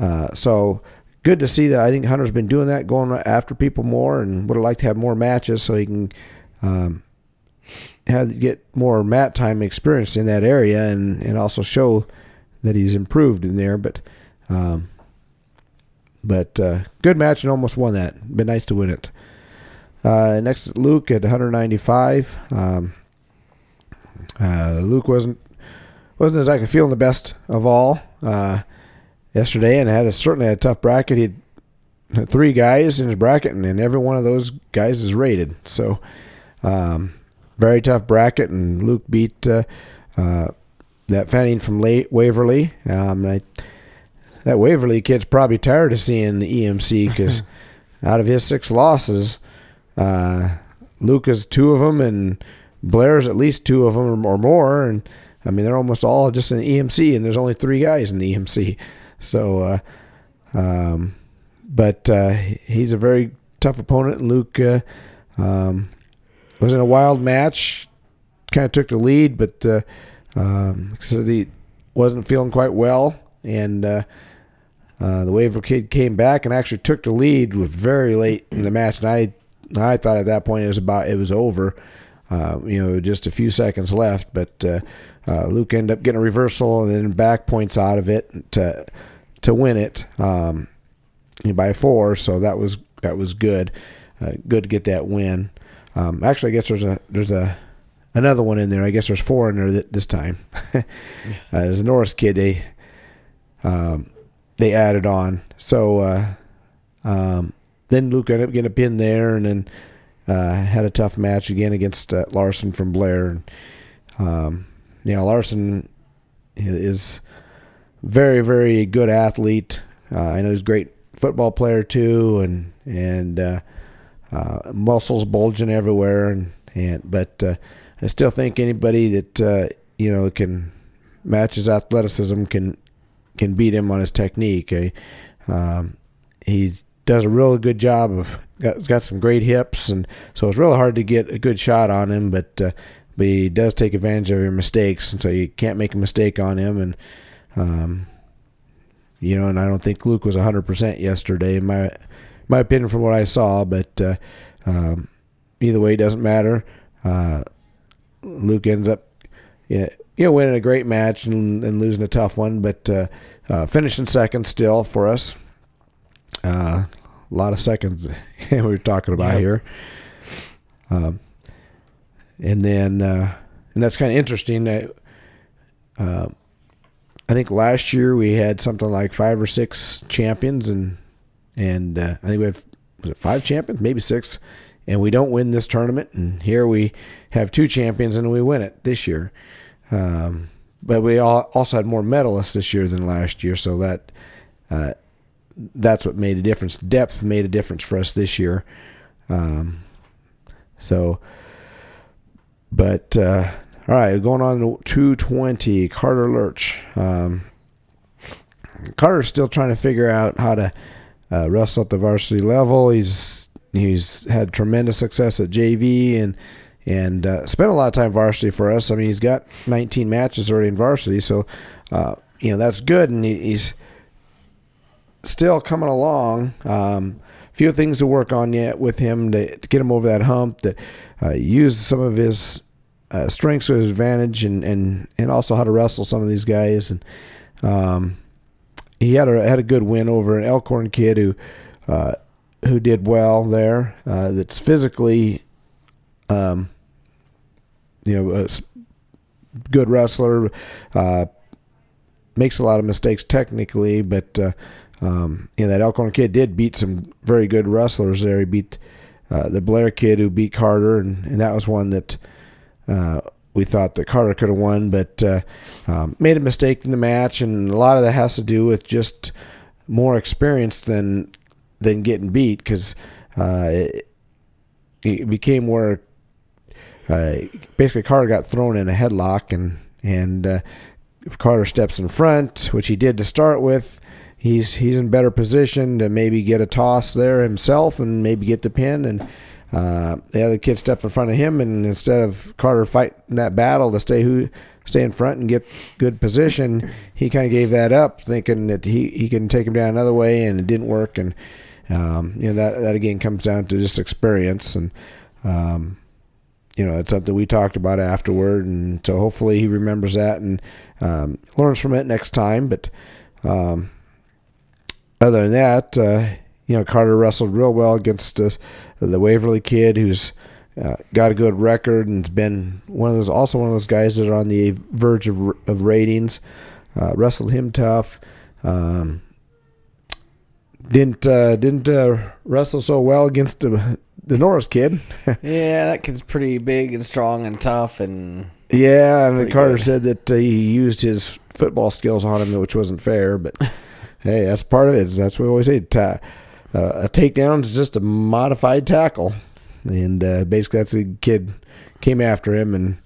B: Uh, so good to see that. I think Hunter's been doing that, going after people more, and would have liked to have more matches so he can. Um, have get more mat time experience in that area and, and also show that he's improved in there. But um, but uh, good match and almost won that. Been nice to win it. Uh, next, Luke at 195. Um, uh, Luke wasn't wasn't exactly feeling the best of all uh, yesterday, and had a, certainly a tough bracket. He had three guys in his bracket, and, and every one of those guys is rated. So. Um, very tough bracket, and Luke beat uh, uh, that Fanning from late Waverly. Um, I, that Waverly kid's probably tired of seeing the EMC because out of his six losses, uh, Luke has two of them, and Blair's at least two of them or more. And I mean, they're almost all just in the EMC, and there's only three guys in the EMC. So, uh, um, but uh, he's a very tough opponent. Luke. Uh, um, was in a wild match. Kind of took the lead, but uh, um, like he wasn't feeling quite well, and uh, uh, the Waverly kid came back and actually took the lead with very late in the match. And I, I thought at that point it was about it was over. Uh, you know, just a few seconds left, but uh, uh, Luke ended up getting a reversal and then back points out of it to to win it um, by four. So that was that was good. Uh, good to get that win. Um, actually, I guess there's a there's a another one in there. I guess there's four in there th- this time. uh, there's a Norris kid they um, they added on. So uh, um, then Luke ended up getting a pin there, and then uh, had a tough match again against uh, Larson from Blair. And um, you know Larson is very very good athlete. Uh, I know he's a great football player too, and and uh, muscles bulging everywhere, and and but I still think anybody that uh, you know can match his athleticism can can beat him on his technique. Um, he does a really good job of got, got some great hips, and so it's really hard to get a good shot on him, but. Uh, but he does take advantage of your mistakes, and so you can't make a mistake on him. And um, you know, and I don't think Luke was 100% yesterday, in my my opinion, from what I saw. But uh, um, either way, it doesn't matter. Uh, Luke ends up, yeah, you know, winning a great match and, and losing a tough one, but uh, uh, finishing second still for us. Uh, a lot of seconds we were talking about
A: Yep.
B: here. Um, and then, uh, and that's kind of interesting. That, uh, I think last year we had something like five or six champions, and and uh, I think we had was it five champions, maybe six, and we don't win this tournament. And here we have two champions, and we win it this year. Um, but we also had more medalists this year than last year, so that uh, that's what made a difference. Depth made a difference for us this year. Um, so, but uh, all right, going on to 220, Carter Lurch. Um, Carter's still trying to figure out how to uh, wrestle at the varsity level. He's he's had tremendous success at JV and and uh, spent a lot of time varsity for us. I mean, he's got 19 matches already in varsity, so uh, you know that's good, and he, he's still coming along. Um, few things to work on yet with him to, to get him over that hump. That uh, use some of his uh, strengths to his advantage, and, and and also how to wrestle some of these guys. And um, he had a had a good win over an Elkhorn kid who uh, who did well there. Uh, that's physically, um, you know, a good wrestler. Uh, makes a lot of mistakes technically, but uh, um, you know that Elkhorn kid did beat some very good wrestlers there. He beat uh, the Blair kid who beat Carter, and, and that was one that uh, we thought that Carter could have won, but uh, um, made a mistake in the match, and a lot of that has to do with just more experience than than getting beat because uh, it, it became where uh, basically Carter got thrown in a headlock, and and uh, if Carter steps in front, which he did to start with, he's he's in better position to maybe get a toss there himself and maybe get the pin. And uh, the other kid stepped in front of him, and instead of Carter fighting that battle to stay who stay in front and get good position, he kind of gave that up, thinking that he, he can take him down another way, and it didn't work. And um, you know that that again comes down to just experience and. Um, you know, it's something we talked about afterward, and so hopefully he remembers that and um, learns from it next time. But um, other than that, uh, you know, Carter wrestled real well against uh, the Waverly kid, who's uh, got a good record and's been one of those, also one of those guys that are on the verge of, of ratings. Uh, wrestled him tough. Um, didn't uh, didn't uh, wrestle so well against the, the Norris kid.
A: Yeah, that kid's pretty big and strong and tough, and
B: Yeah, and Carter
A: good.
B: said that uh, he used his football skills on him, which wasn't fair. But hey, that's part of it. That's what we always say. Ta- uh, a takedown is just a modified tackle, and uh, basically that's the kid came after him, and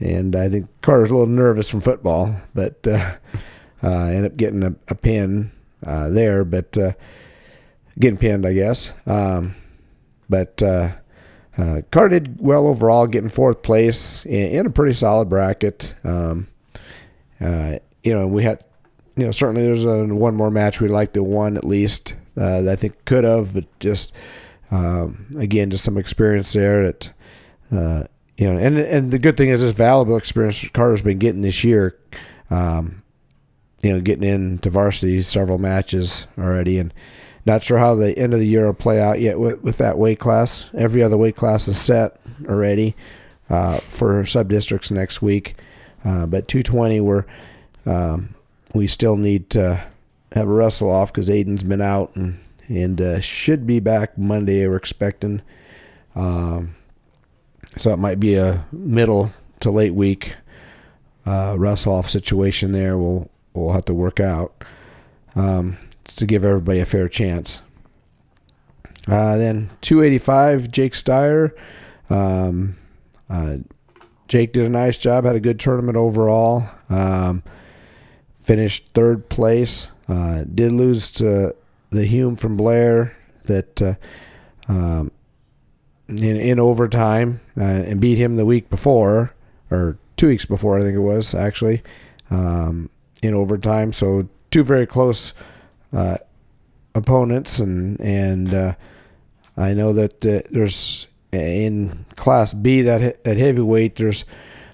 B: and I think Carter's a little nervous from football, but uh, uh, ended up getting a, a pin uh, there, but uh, getting pinned, I guess. Um, but uh, uh, Carter did well overall, getting fourth place in, in a pretty solid bracket. Um, uh, you know, we had, you know, certainly there's a, one more match we'd like to won at least. Uh, that I think could have, but just um, again, just some experience there that. You know, and and the good thing is this valuable experience Carter's been getting this year. Um, you know, getting into varsity several matches already, and not sure how the end of the year will play out yet with, with that weight class. Every other weight class is set already uh, for sub districts next week, uh, but 220 we're um, we still need to have a wrestle off because Aiden's been out and and uh, should be back Monday. We're expecting. Um, so it might be a middle to late week uh, wrestle off situation there. We'll we'll have to work out um, to give everybody a fair chance. Uh, then 285, Jake Steyer. Um, uh, Jake did a nice job. Had a good tournament overall. Um, finished third place. Uh, did lose to the Hume from Blair that uh, um, in in overtime uh, and beat him the week before or two weeks before I think it was actually um, in overtime. So two very close uh, opponents and and uh, I know that uh, there's in Class B that at heavyweight there's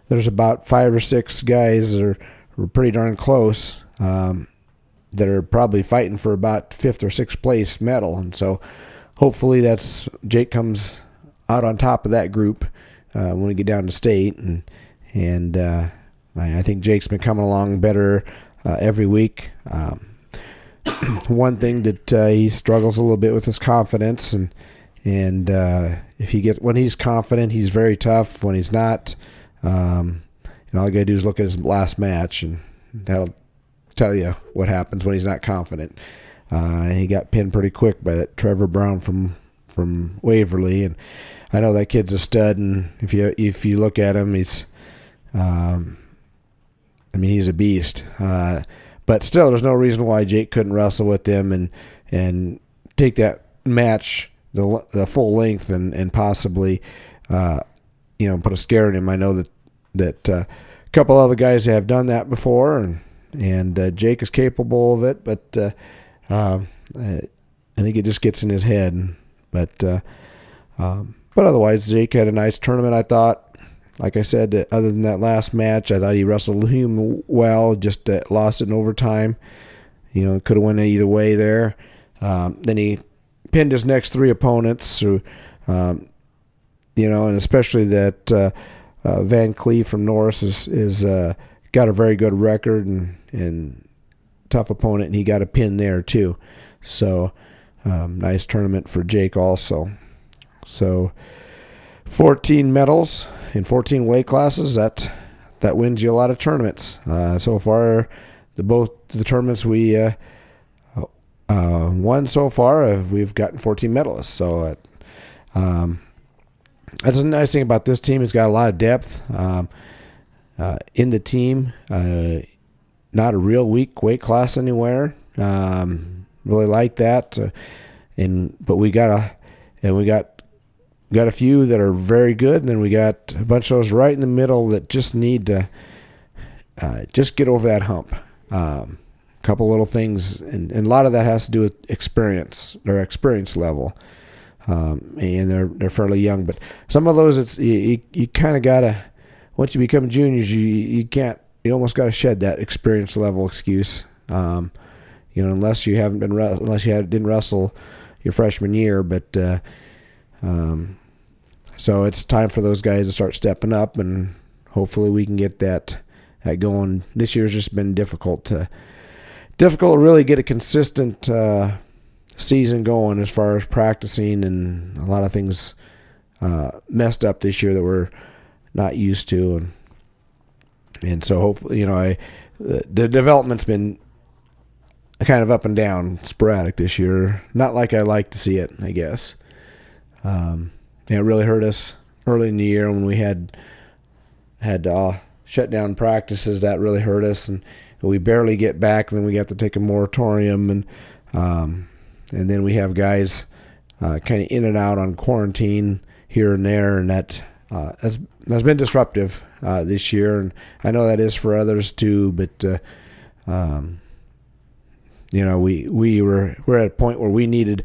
B: there's about five or six guys that are, are pretty darn close. Um, that are probably fighting for about fifth or sixth place medal, and so hopefully that's Jake comes out on top of that group uh, when we get down to state, and and uh, I, I think Jake's been coming along better uh, every week. Um, one thing that uh, he struggles a little bit with is confidence, and and uh, if he gets when he's confident, he's very tough. When he's not, um, and all you gotta do is look at his last match, and that'll tell you what happens when he's not confident. Uh, he got pinned pretty quick by that Trevor Brown from from Waverly, and I know that kid's a stud. And if you if you look at him, he's, um, I mean, he's a beast. Uh, but still, there's no reason why Jake couldn't wrestle with them and and take that match the the full length and and possibly, uh, you know, put a scare in him. I know that that uh, a couple other guys have done that before, and and uh, Jake is capable of it, but uh, um, I think it just gets in his head. But uh, um, but otherwise, Jake had a nice tournament. I thought. Like I said, other than that last match, I thought he wrestled him well. Just uh, lost it in overtime. You know, could have went either way there. Um, then he pinned his next three opponents. Um, you know, and especially that uh, uh, Van Cleve from Norris is is uh, got a very good record and and tough opponent, and he got a pin there too. So, um, nice tournament for Jake also. So, 14 medals in 14 weight classes. That that wins you a lot of tournaments. Uh, so far, the both the tournaments we uh, uh, won so far, uh, we've gotten 14 medalists. So, uh, um, that's a nice thing about this team. It's got a lot of depth um, uh, in the team. not a real weak weight class anywhere. Um, really like that. and but we got a and we got got a few that are very good, and then we got a bunch of those right in the middle that just need to uh, just get over that hump. Um, a couple little things, and, and, a lot of that has to do with experience, their experience level. Um, and they're they're fairly young, but some of those it's you you, you kind of gotta once you become juniors you you can't you almost gotta shed that experience level excuse. Um, you know, unless you haven't been unless you had, didn't wrestle your freshman year, but uh, um, so it's time for those guys to start stepping up, and hopefully we can get that, that going. This year's just been difficult to difficult to really get a consistent uh, season going as far as practicing, and a lot of things uh, messed up this year that we're not used to, and and so hopefully you know I the development's been kind of up and down, sporadic this year. Not like I like to see it, I guess. Um, it really hurt us early in the year when we had had uh, shut down practices. That really hurt us, and we barely get back. And then we got to take a moratorium, and um, and then we have guys uh, kind of in and out on quarantine here and there, and that uh, has has been disruptive uh, this year. And I know that is for others too, but. Uh, um, you know, we, we were we're at a point where we needed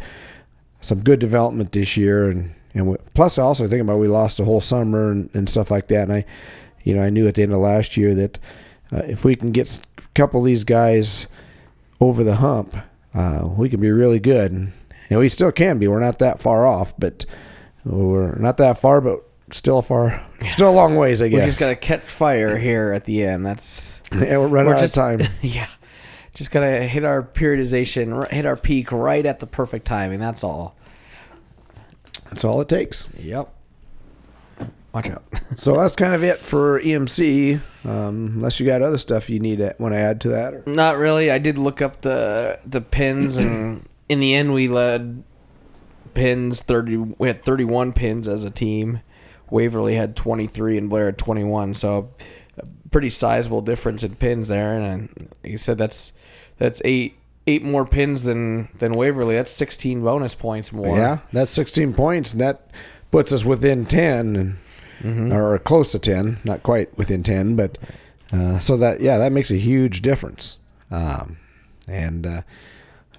B: some good development this year, and and we, plus I also think about we lost the whole summer and, and stuff like that. And I, you know, I knew at the end of last year that uh, if we can get a couple of these guys over the hump, uh, we can be really good. And, we still can be. We're not that far off, but we're not that far, but still far, still a long ways, I guess.
A: We just gotta catch fire here at the end. That's
B: yeah, we're running we're out just, of time.
A: yeah, just gotta hit our periodization, hit our peak right at the perfect timing. That's all.
B: That's all it takes.
A: Yep. Watch out.
B: so that's kind of it for EMC. Um, unless you got other stuff you need to want to add to that. Or?
A: Not really. I did look up the the pins, and in the end, we led pins thirty. We had thirty one pins as a team. Waverly had twenty three, and Blair had twenty one. So, a pretty sizable difference in pins there. And you said that's that's eight eight more pins than than Waverly. That's 16 bonus points more.
B: Yeah, that's 16 points, and that puts us within 10, and, mm-hmm. or close to 10. Not quite within 10, but uh, so that yeah, that makes a huge difference. Um, and uh,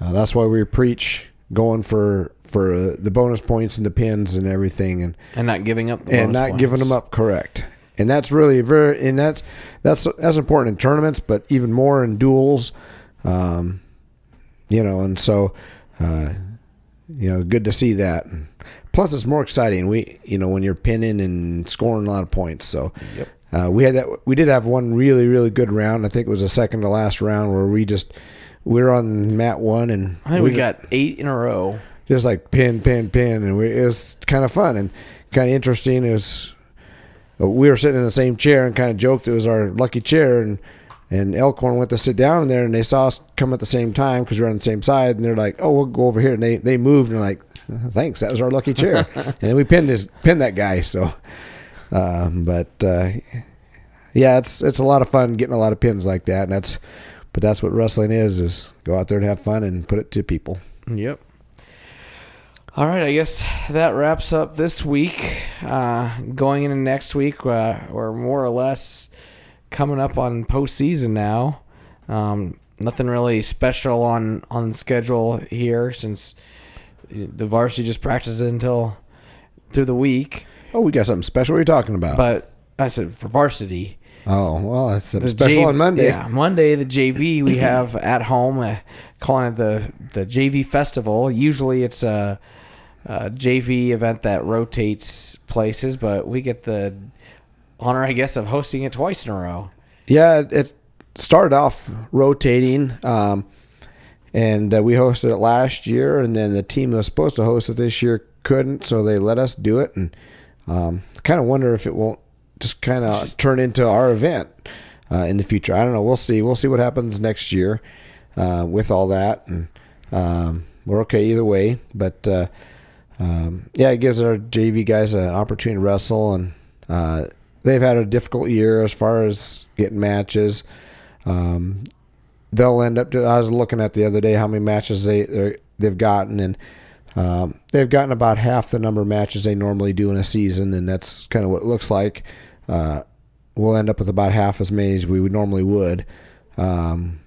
B: uh, that's why we preach going for for uh, the bonus points and the pins and everything, and
A: and not giving up
B: and not
A: points.
B: giving them up. Correct. And that's really very and that's that's that's important in tournaments, but even more in duels. Um, you know, and so, uh, you know, good to see that. Plus, it's more exciting. We, you know, when you're pinning and scoring a lot of points. So,
A: Yep.
B: uh, we had that. We did have one really, really good round. I think it was the second to last round where we just we were on mat one, and
A: I think we
B: just-
A: got eight in a row.
B: just like pin, pin, pin, and we, it was kind of fun and kind of interesting. It was uh, we were sitting in the same chair and kind of joked it was our lucky chair, and and Elkhorn went to sit down in there, and they saw us come at the same time because we are on the same side, and they're like, "Oh, we'll go over here," and they they moved, and they're like, "Thanks, that was our lucky chair," and we pinned his pinned that guy. So, um, but uh, yeah, it's it's a lot of fun getting a lot of pins like that, and that's. But that's what wrestling is: is go out there and have fun and put it to people.
A: Yep. All right, I guess that wraps up this week. Uh, going into next week, uh, we're more or less coming up on postseason now. Um, nothing really special on on schedule here since the varsity just practices until through the week.
B: Oh, we got something special. What are you talking about?
A: But I said for varsity,
B: oh, well, it's a special
A: JV
B: on Monday.
A: Yeah, Monday the JV we have at home, uh, calling it the the JV Festival. Usually it's a, a JV event that rotates places, but we get the honor, I guess, of hosting it twice in a row.
B: Yeah, it- started off rotating, um, and uh, we hosted it last year, and then the team that was supposed to host it this year couldn't, so they let us do it, and um, kind of wonder if it won't just kind of turn into our event uh, in the future. I don't know. We'll see. We'll see what happens next year uh, with all that, and um, we're okay either way. But uh, um, yeah, it gives our JV guys an opportunity to wrestle, and uh, they've had a difficult year as far as getting matches. Um, they'll end up. To, I was looking at the other day how many matches they they've gotten, and um, they've gotten about half the number of matches they normally do in a season, and that's kind of what it looks like. Uh, we'll end up with about half as many as we would normally would. Um,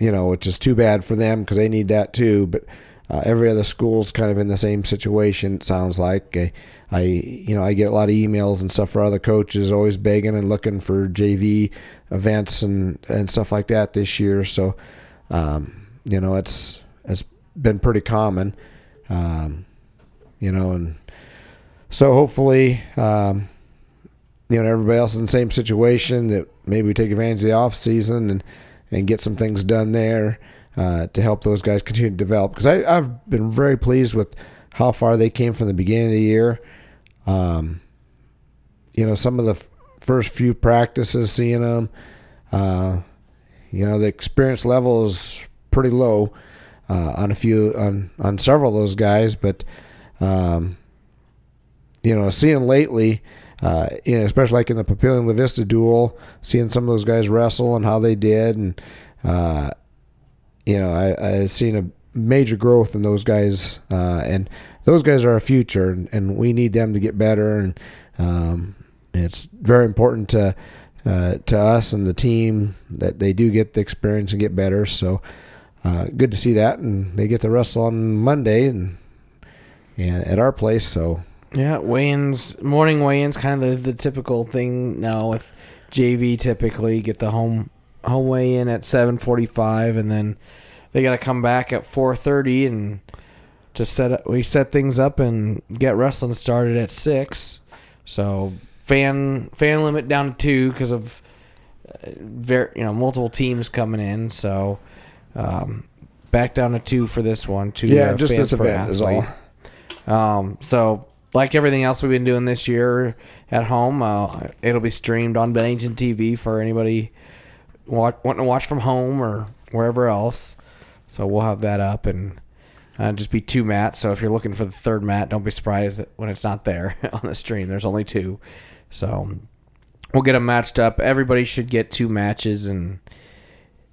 B: you know, which is too bad for them because they need that too. But uh, every other school's kind of in the same situation. It sounds like I, I, you know, I get a lot of emails and stuff for other coaches, always begging and looking for JV events and and stuff like that this year. So, um, you know, it's it's been pretty common, um, you know, and so hopefully, um, you know, everybody else is in the same situation that maybe we take advantage of the off season and and get some things done there uh, to help those guys continue to develop. Because I've been very pleased with how far they came from the beginning of the year. Um, you know, some of the f- first few practices, seeing them, uh, you know, the experience level is pretty low uh, on a few on on several of those guys, but um, you know, seeing lately, uh, you know, especially like in the Papillion La Vista duel, seeing some of those guys wrestle and how they did, and uh, you know, I I've seen a major growth in those guys, uh, and those guys are our future, and, and we need them to get better, and um, it's very important to uh, to us and the team that they do get the experience and get better. So uh, good to see that, and they get to wrestle on Monday and and at our place. So
A: Yeah, weigh-ins, morning weigh-ins, kind of the, the typical thing now with JV. Typically, get the home home weigh-in at seven forty-five, and then they got to come back at four thirty and to set up, we set things up and get wrestling started at six. So fan fan limit down to two because of uh, very you know multiple teams coming in. So um, back down to two for this one. Two
B: yeah, just this event is all.
A: Um, so like everything else we've been doing this year at home, uh, it'll be streamed on Bennington TV for anybody wa- wanting to watch from home or wherever else. So we'll have that up and uh, just be two mats. So if you're looking for the third mat, don't be surprised when it's not there on the stream. There's only two. So we'll get them matched up. Everybody should get two matches and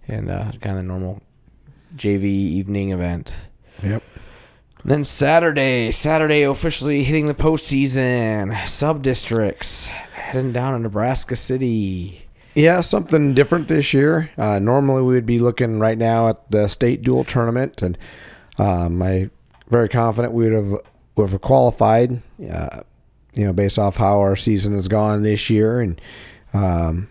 A: and uh, kind of the normal JV evening event.
B: Yep.
A: Then Saturday, Saturday officially hitting the postseason. Sub districts heading down to Nebraska City.
B: Yeah, something different this year. Uh, normally, we would be looking right now at the state dual tournament, and um, I very confident we would have would have qualified. Uh, you know, based off how our season has gone this year, and um,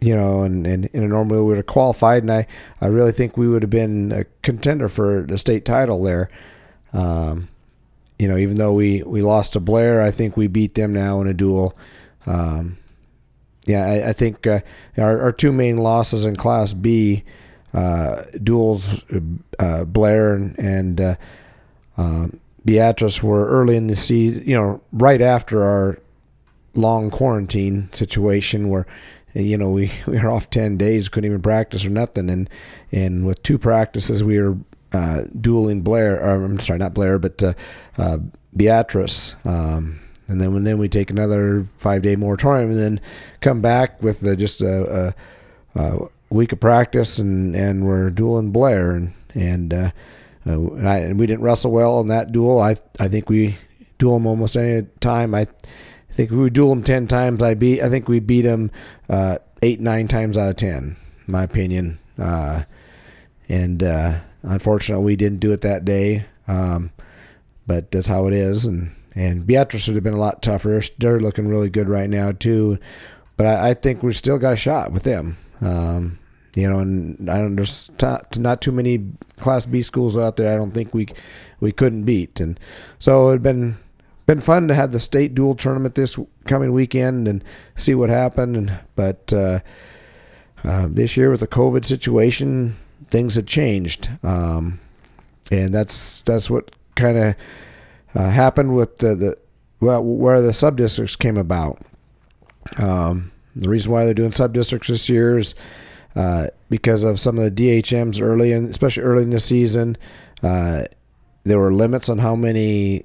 B: you know, and, and, and normally we would have qualified, and I, I really think we would have been a contender for the state title there. Um, you know, even though we, we lost to Blair, I think we beat them now in a dual. Um, yeah, I, I think uh, our, our two main losses in Class B uh, duels, uh, Blair and, and uh, um, Beatrice were early in the season, you know, right after our long quarantine situation where you know we, we were off 10 days couldn't even practice or nothing. And and with two practices we were uh, dueling Blair or I'm sorry not Blair but uh, Beatrice um, and then when then we take another five day moratorium and then come back with just a, a, a, week of practice and and we're dueling Blair and and, uh, uh, and, I, and we didn't wrestle well in that duel I I think we duel them almost any time I think we duel them ten times. I beat. I think we beat them uh, eight, nine times out of ten. My opinion. Uh, and uh, unfortunately, we didn't do it that day. Um, but that's how it is. And and Beatrice would have been a lot tougher. They're looking really good right now too. But I, I think we've still got a shot with them. Um, you know, and I don't, there's not too many Class B schools out there. I don't think we we couldn't beat. And so it'd been been fun to have the state dual tournament this coming weekend and see what happened. And but uh, uh, this year with the COVID situation, things had changed, um, and that's that's what kind of uh, happened with the, the well where the sub districts came about. Um, the reason why they're doing sub districts this year is uh, because of some of the DHMs early and especially early in the season. Uh, there were limits on how many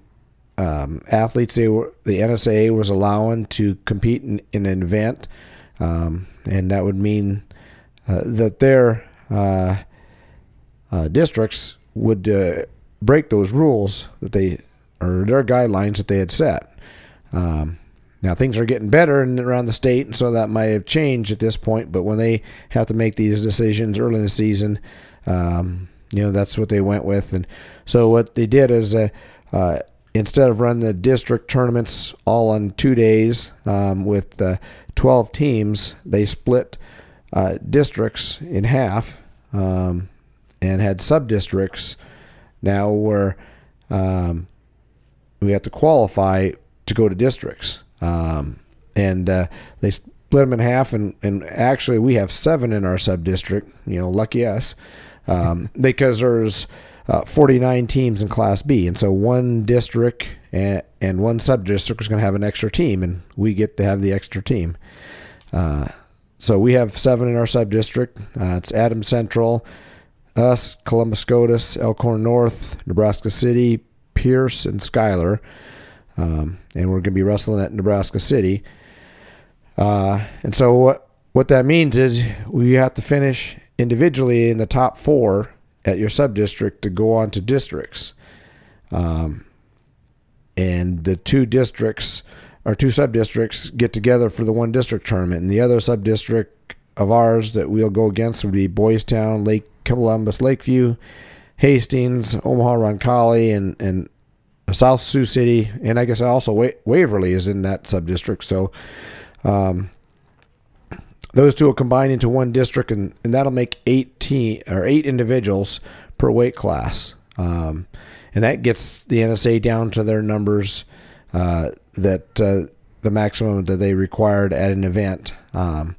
B: um, athletes they were the NSA was allowing to compete in, in an event, um, and that would mean uh, that their uh, uh, districts would uh, break those rules that they or their guidelines that they had set. Um, now things are getting better in, around the state, and so that might have changed at this point. But when they have to make these decisions early in the season, um, you know that's what they went with, and so what they did is. Uh, uh, instead of running the district tournaments all on two days um, with uh, 12 teams, they split uh, districts in half um, and had sub districts now where we have to qualify to go to districts. Um, and uh, they split them in half, and, and actually, we have seven in our sub district. You know, lucky us. Um, because there's uh, 49 teams in Class B, and so one district and, and one sub district is going to have an extra team, and we get to have the extra team. Uh, so we have seven in our sub district. Uh, it's Adams Central, us, Columbus Scotus, Elkhorn North, Nebraska City, Pierce, and Schuyler. Um, and we're going to be wrestling at Nebraska City. Uh, and so what what that means is we have to finish individually in the top four at your sub district to go on to districts. Um, and the two districts or two sub districts get together for the one district tournament. And the other sub district of ours that we'll go against would be Boys Town, Lake Columbus, Lakeview, Hastings, Omaha, Roncalli, and and South Sioux City, and I guess also Waverly is in that sub district. So um, those two will combine into one district, and, and that'll make 18 or eight individuals per weight class. Um, and that gets the NSA down to their numbers uh, that uh, the maximum that they required at an event. Um,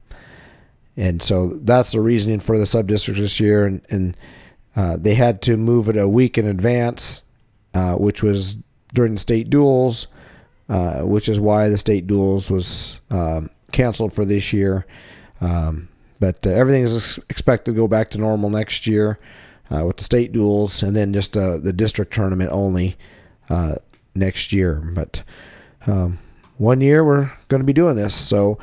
B: and so that's the reasoning for the sub districts this year. And, and uh, they had to move it a week in advance, uh, which was during the state duels, uh, which is why the state duels was um, canceled for this year. Um, but uh, everything is expected to go back to normal next year uh, with the state duels and then just uh, the district tournament only next year. But um, one year we're going to be doing this, so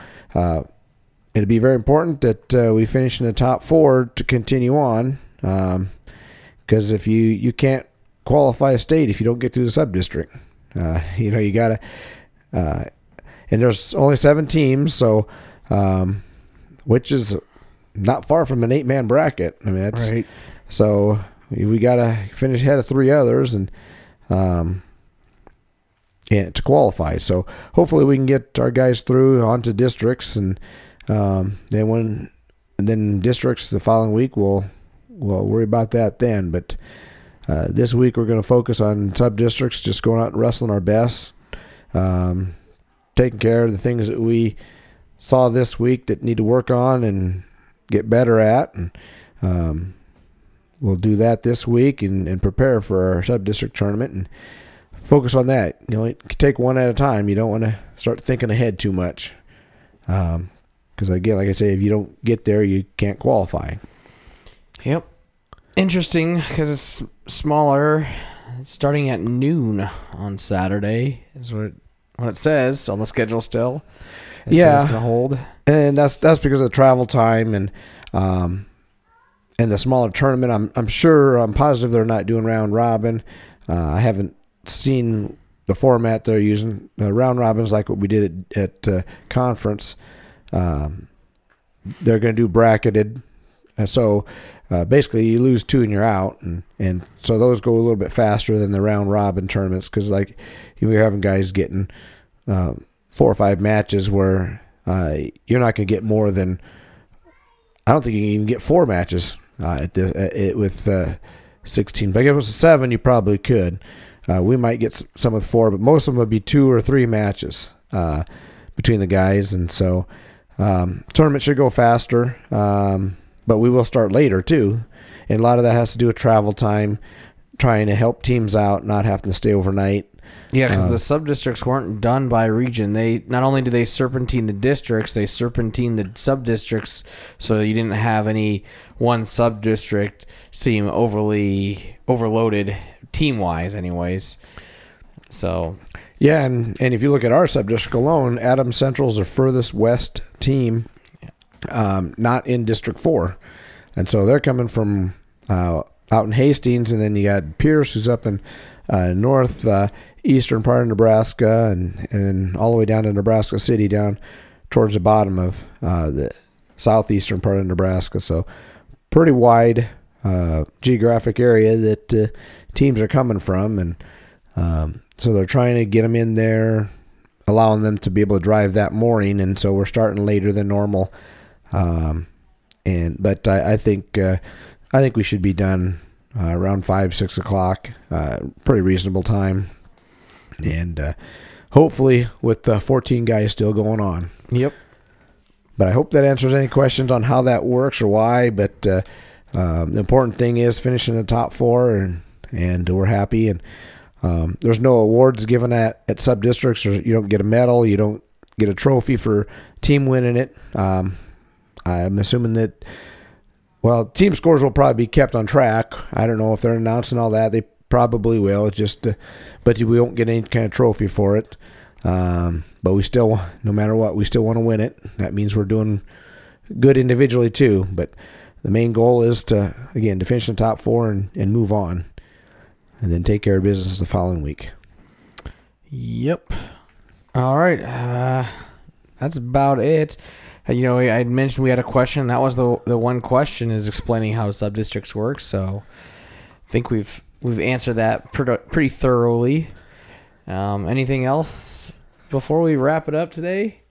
B: it'd be very important that we finish in the top four to continue on. Because um, if you you can't qualify a state if you don't get through the sub district, you know you gotta. and there's only seven teams, so. Um, which is not far from an eight man bracket. I mean, that's right. So we got to finish ahead of three others and um, and to qualify. So hopefully we can get our guys through onto districts and Um, then when and then districts the following week, we'll we'll worry about that then. But uh, this week we're going to focus on sub districts, just going out and wrestling our best, um, taking care of the things that we saw this week that need to work on and get better at, and um, we'll do that this week and, and prepare for our sub district tournament and focus on that. You know, take one at a time. You don't want to start thinking ahead too much. Um, because again, like I say, if you don't get there, you can't qualify.
A: Yep. Interesting because it's smaller. It's starting at noon on Saturday is what it, what it says on the schedule still. It
B: Yeah.
A: it's gonna hold.
B: and that's that's because of the travel time and um and the smaller tournament. I'm I'm sure I'm positive they're not doing round robin. Uh, I haven't seen the format they're using. Uh, round robins like what we did at, at uh, conference. Um, they're going to do bracketed, uh, so uh, basically you lose two and you're out, and and so those go a little bit faster than the round robin tournaments because like you're having guys getting um, four or five matches where uh, you're not going to get more than I don't think you can even get four matches uh, at the at it with uh, 16. But if it was a seven, you probably could. Uh, we might get some with four, but most of them would be two or three matches uh, between the guys, and so um, tournament should go faster. Um, but we will start later too, and a lot of that has to do with travel time, trying to help teams out, not having to stay overnight.
A: Yeah, because
B: Uh,
A: the sub districts weren't done by region. They not only do they serpentine the districts, they serpentine the sub districts, so you didn't have any one sub district seem overly overloaded team wise, anyways. So
B: Yeah, and, and if you look at our subdistrict alone, Adams Central's the furthest west team, um, not in District 4. And so they're coming from uh, out in Hastings, and then you got Pierce, who's up in uh, north uh, eastern part of Nebraska, and, and all the way down to Nebraska City, down towards the bottom of uh, the southeastern part of Nebraska. So pretty wide uh, geographic area that uh, teams are coming from, and um, so they're trying to get them in there, allowing them to be able to drive that morning, and so we're starting later than normal. Um, and but I, I think uh, I think we should be done uh, around five six o'clock, uh, pretty reasonable time, and uh, hopefully with the 14 guys still going on.
A: yep.
B: But I hope that answers any questions on how that works or why. But uh, um, the important thing is finishing the top four, and and we're happy. And um, there's no awards given at at sub districts, or you don't get a medal, you don't get a trophy for team winning it. Um, I'm assuming that. Well, team scores will probably be kept on track. I don't know if they're announcing all that. They probably will. It's just, uh, but we won't get any kind of trophy for it. Um, but we still, no matter what, we still want to win it. That means we're doing good individually too. But the main goal is to, again, to finish in the top four and, and move on, and then take care of business the following week.
A: Yep. All right. Uh, that's about it. You know, I mentioned we had a question. That was the the one question is explaining how subdistricts work. So, I think we've we've answered that pretty pretty thoroughly. Um, anything else before we wrap it up today?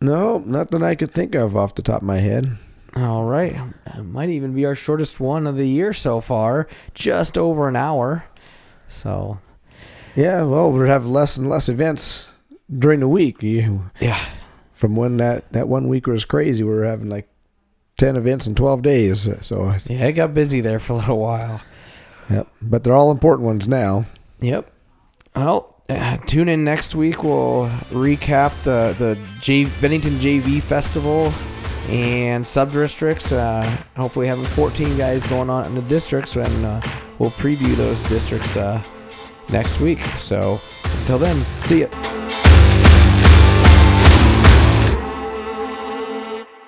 B: No, nothing I could think of off the top of my head.
A: All right. It might even be our shortest one of the year so far. Just over an hour. So,
B: Yeah, well, we have less and less events during the week. You,
A: yeah.
B: From when that, that one week was crazy, we were having like 10 events in 12 days. So,
A: Yeah, it got busy there for a little while.
B: yep. But they're all important ones now.
A: Yep. Well, uh, tune in next week. We'll recap the the J- Bennington JV Festival and sub districts. Uh, hopefully, having 14 guys going on in the districts, and uh, we'll preview those districts uh, next week. So, until then, see ya.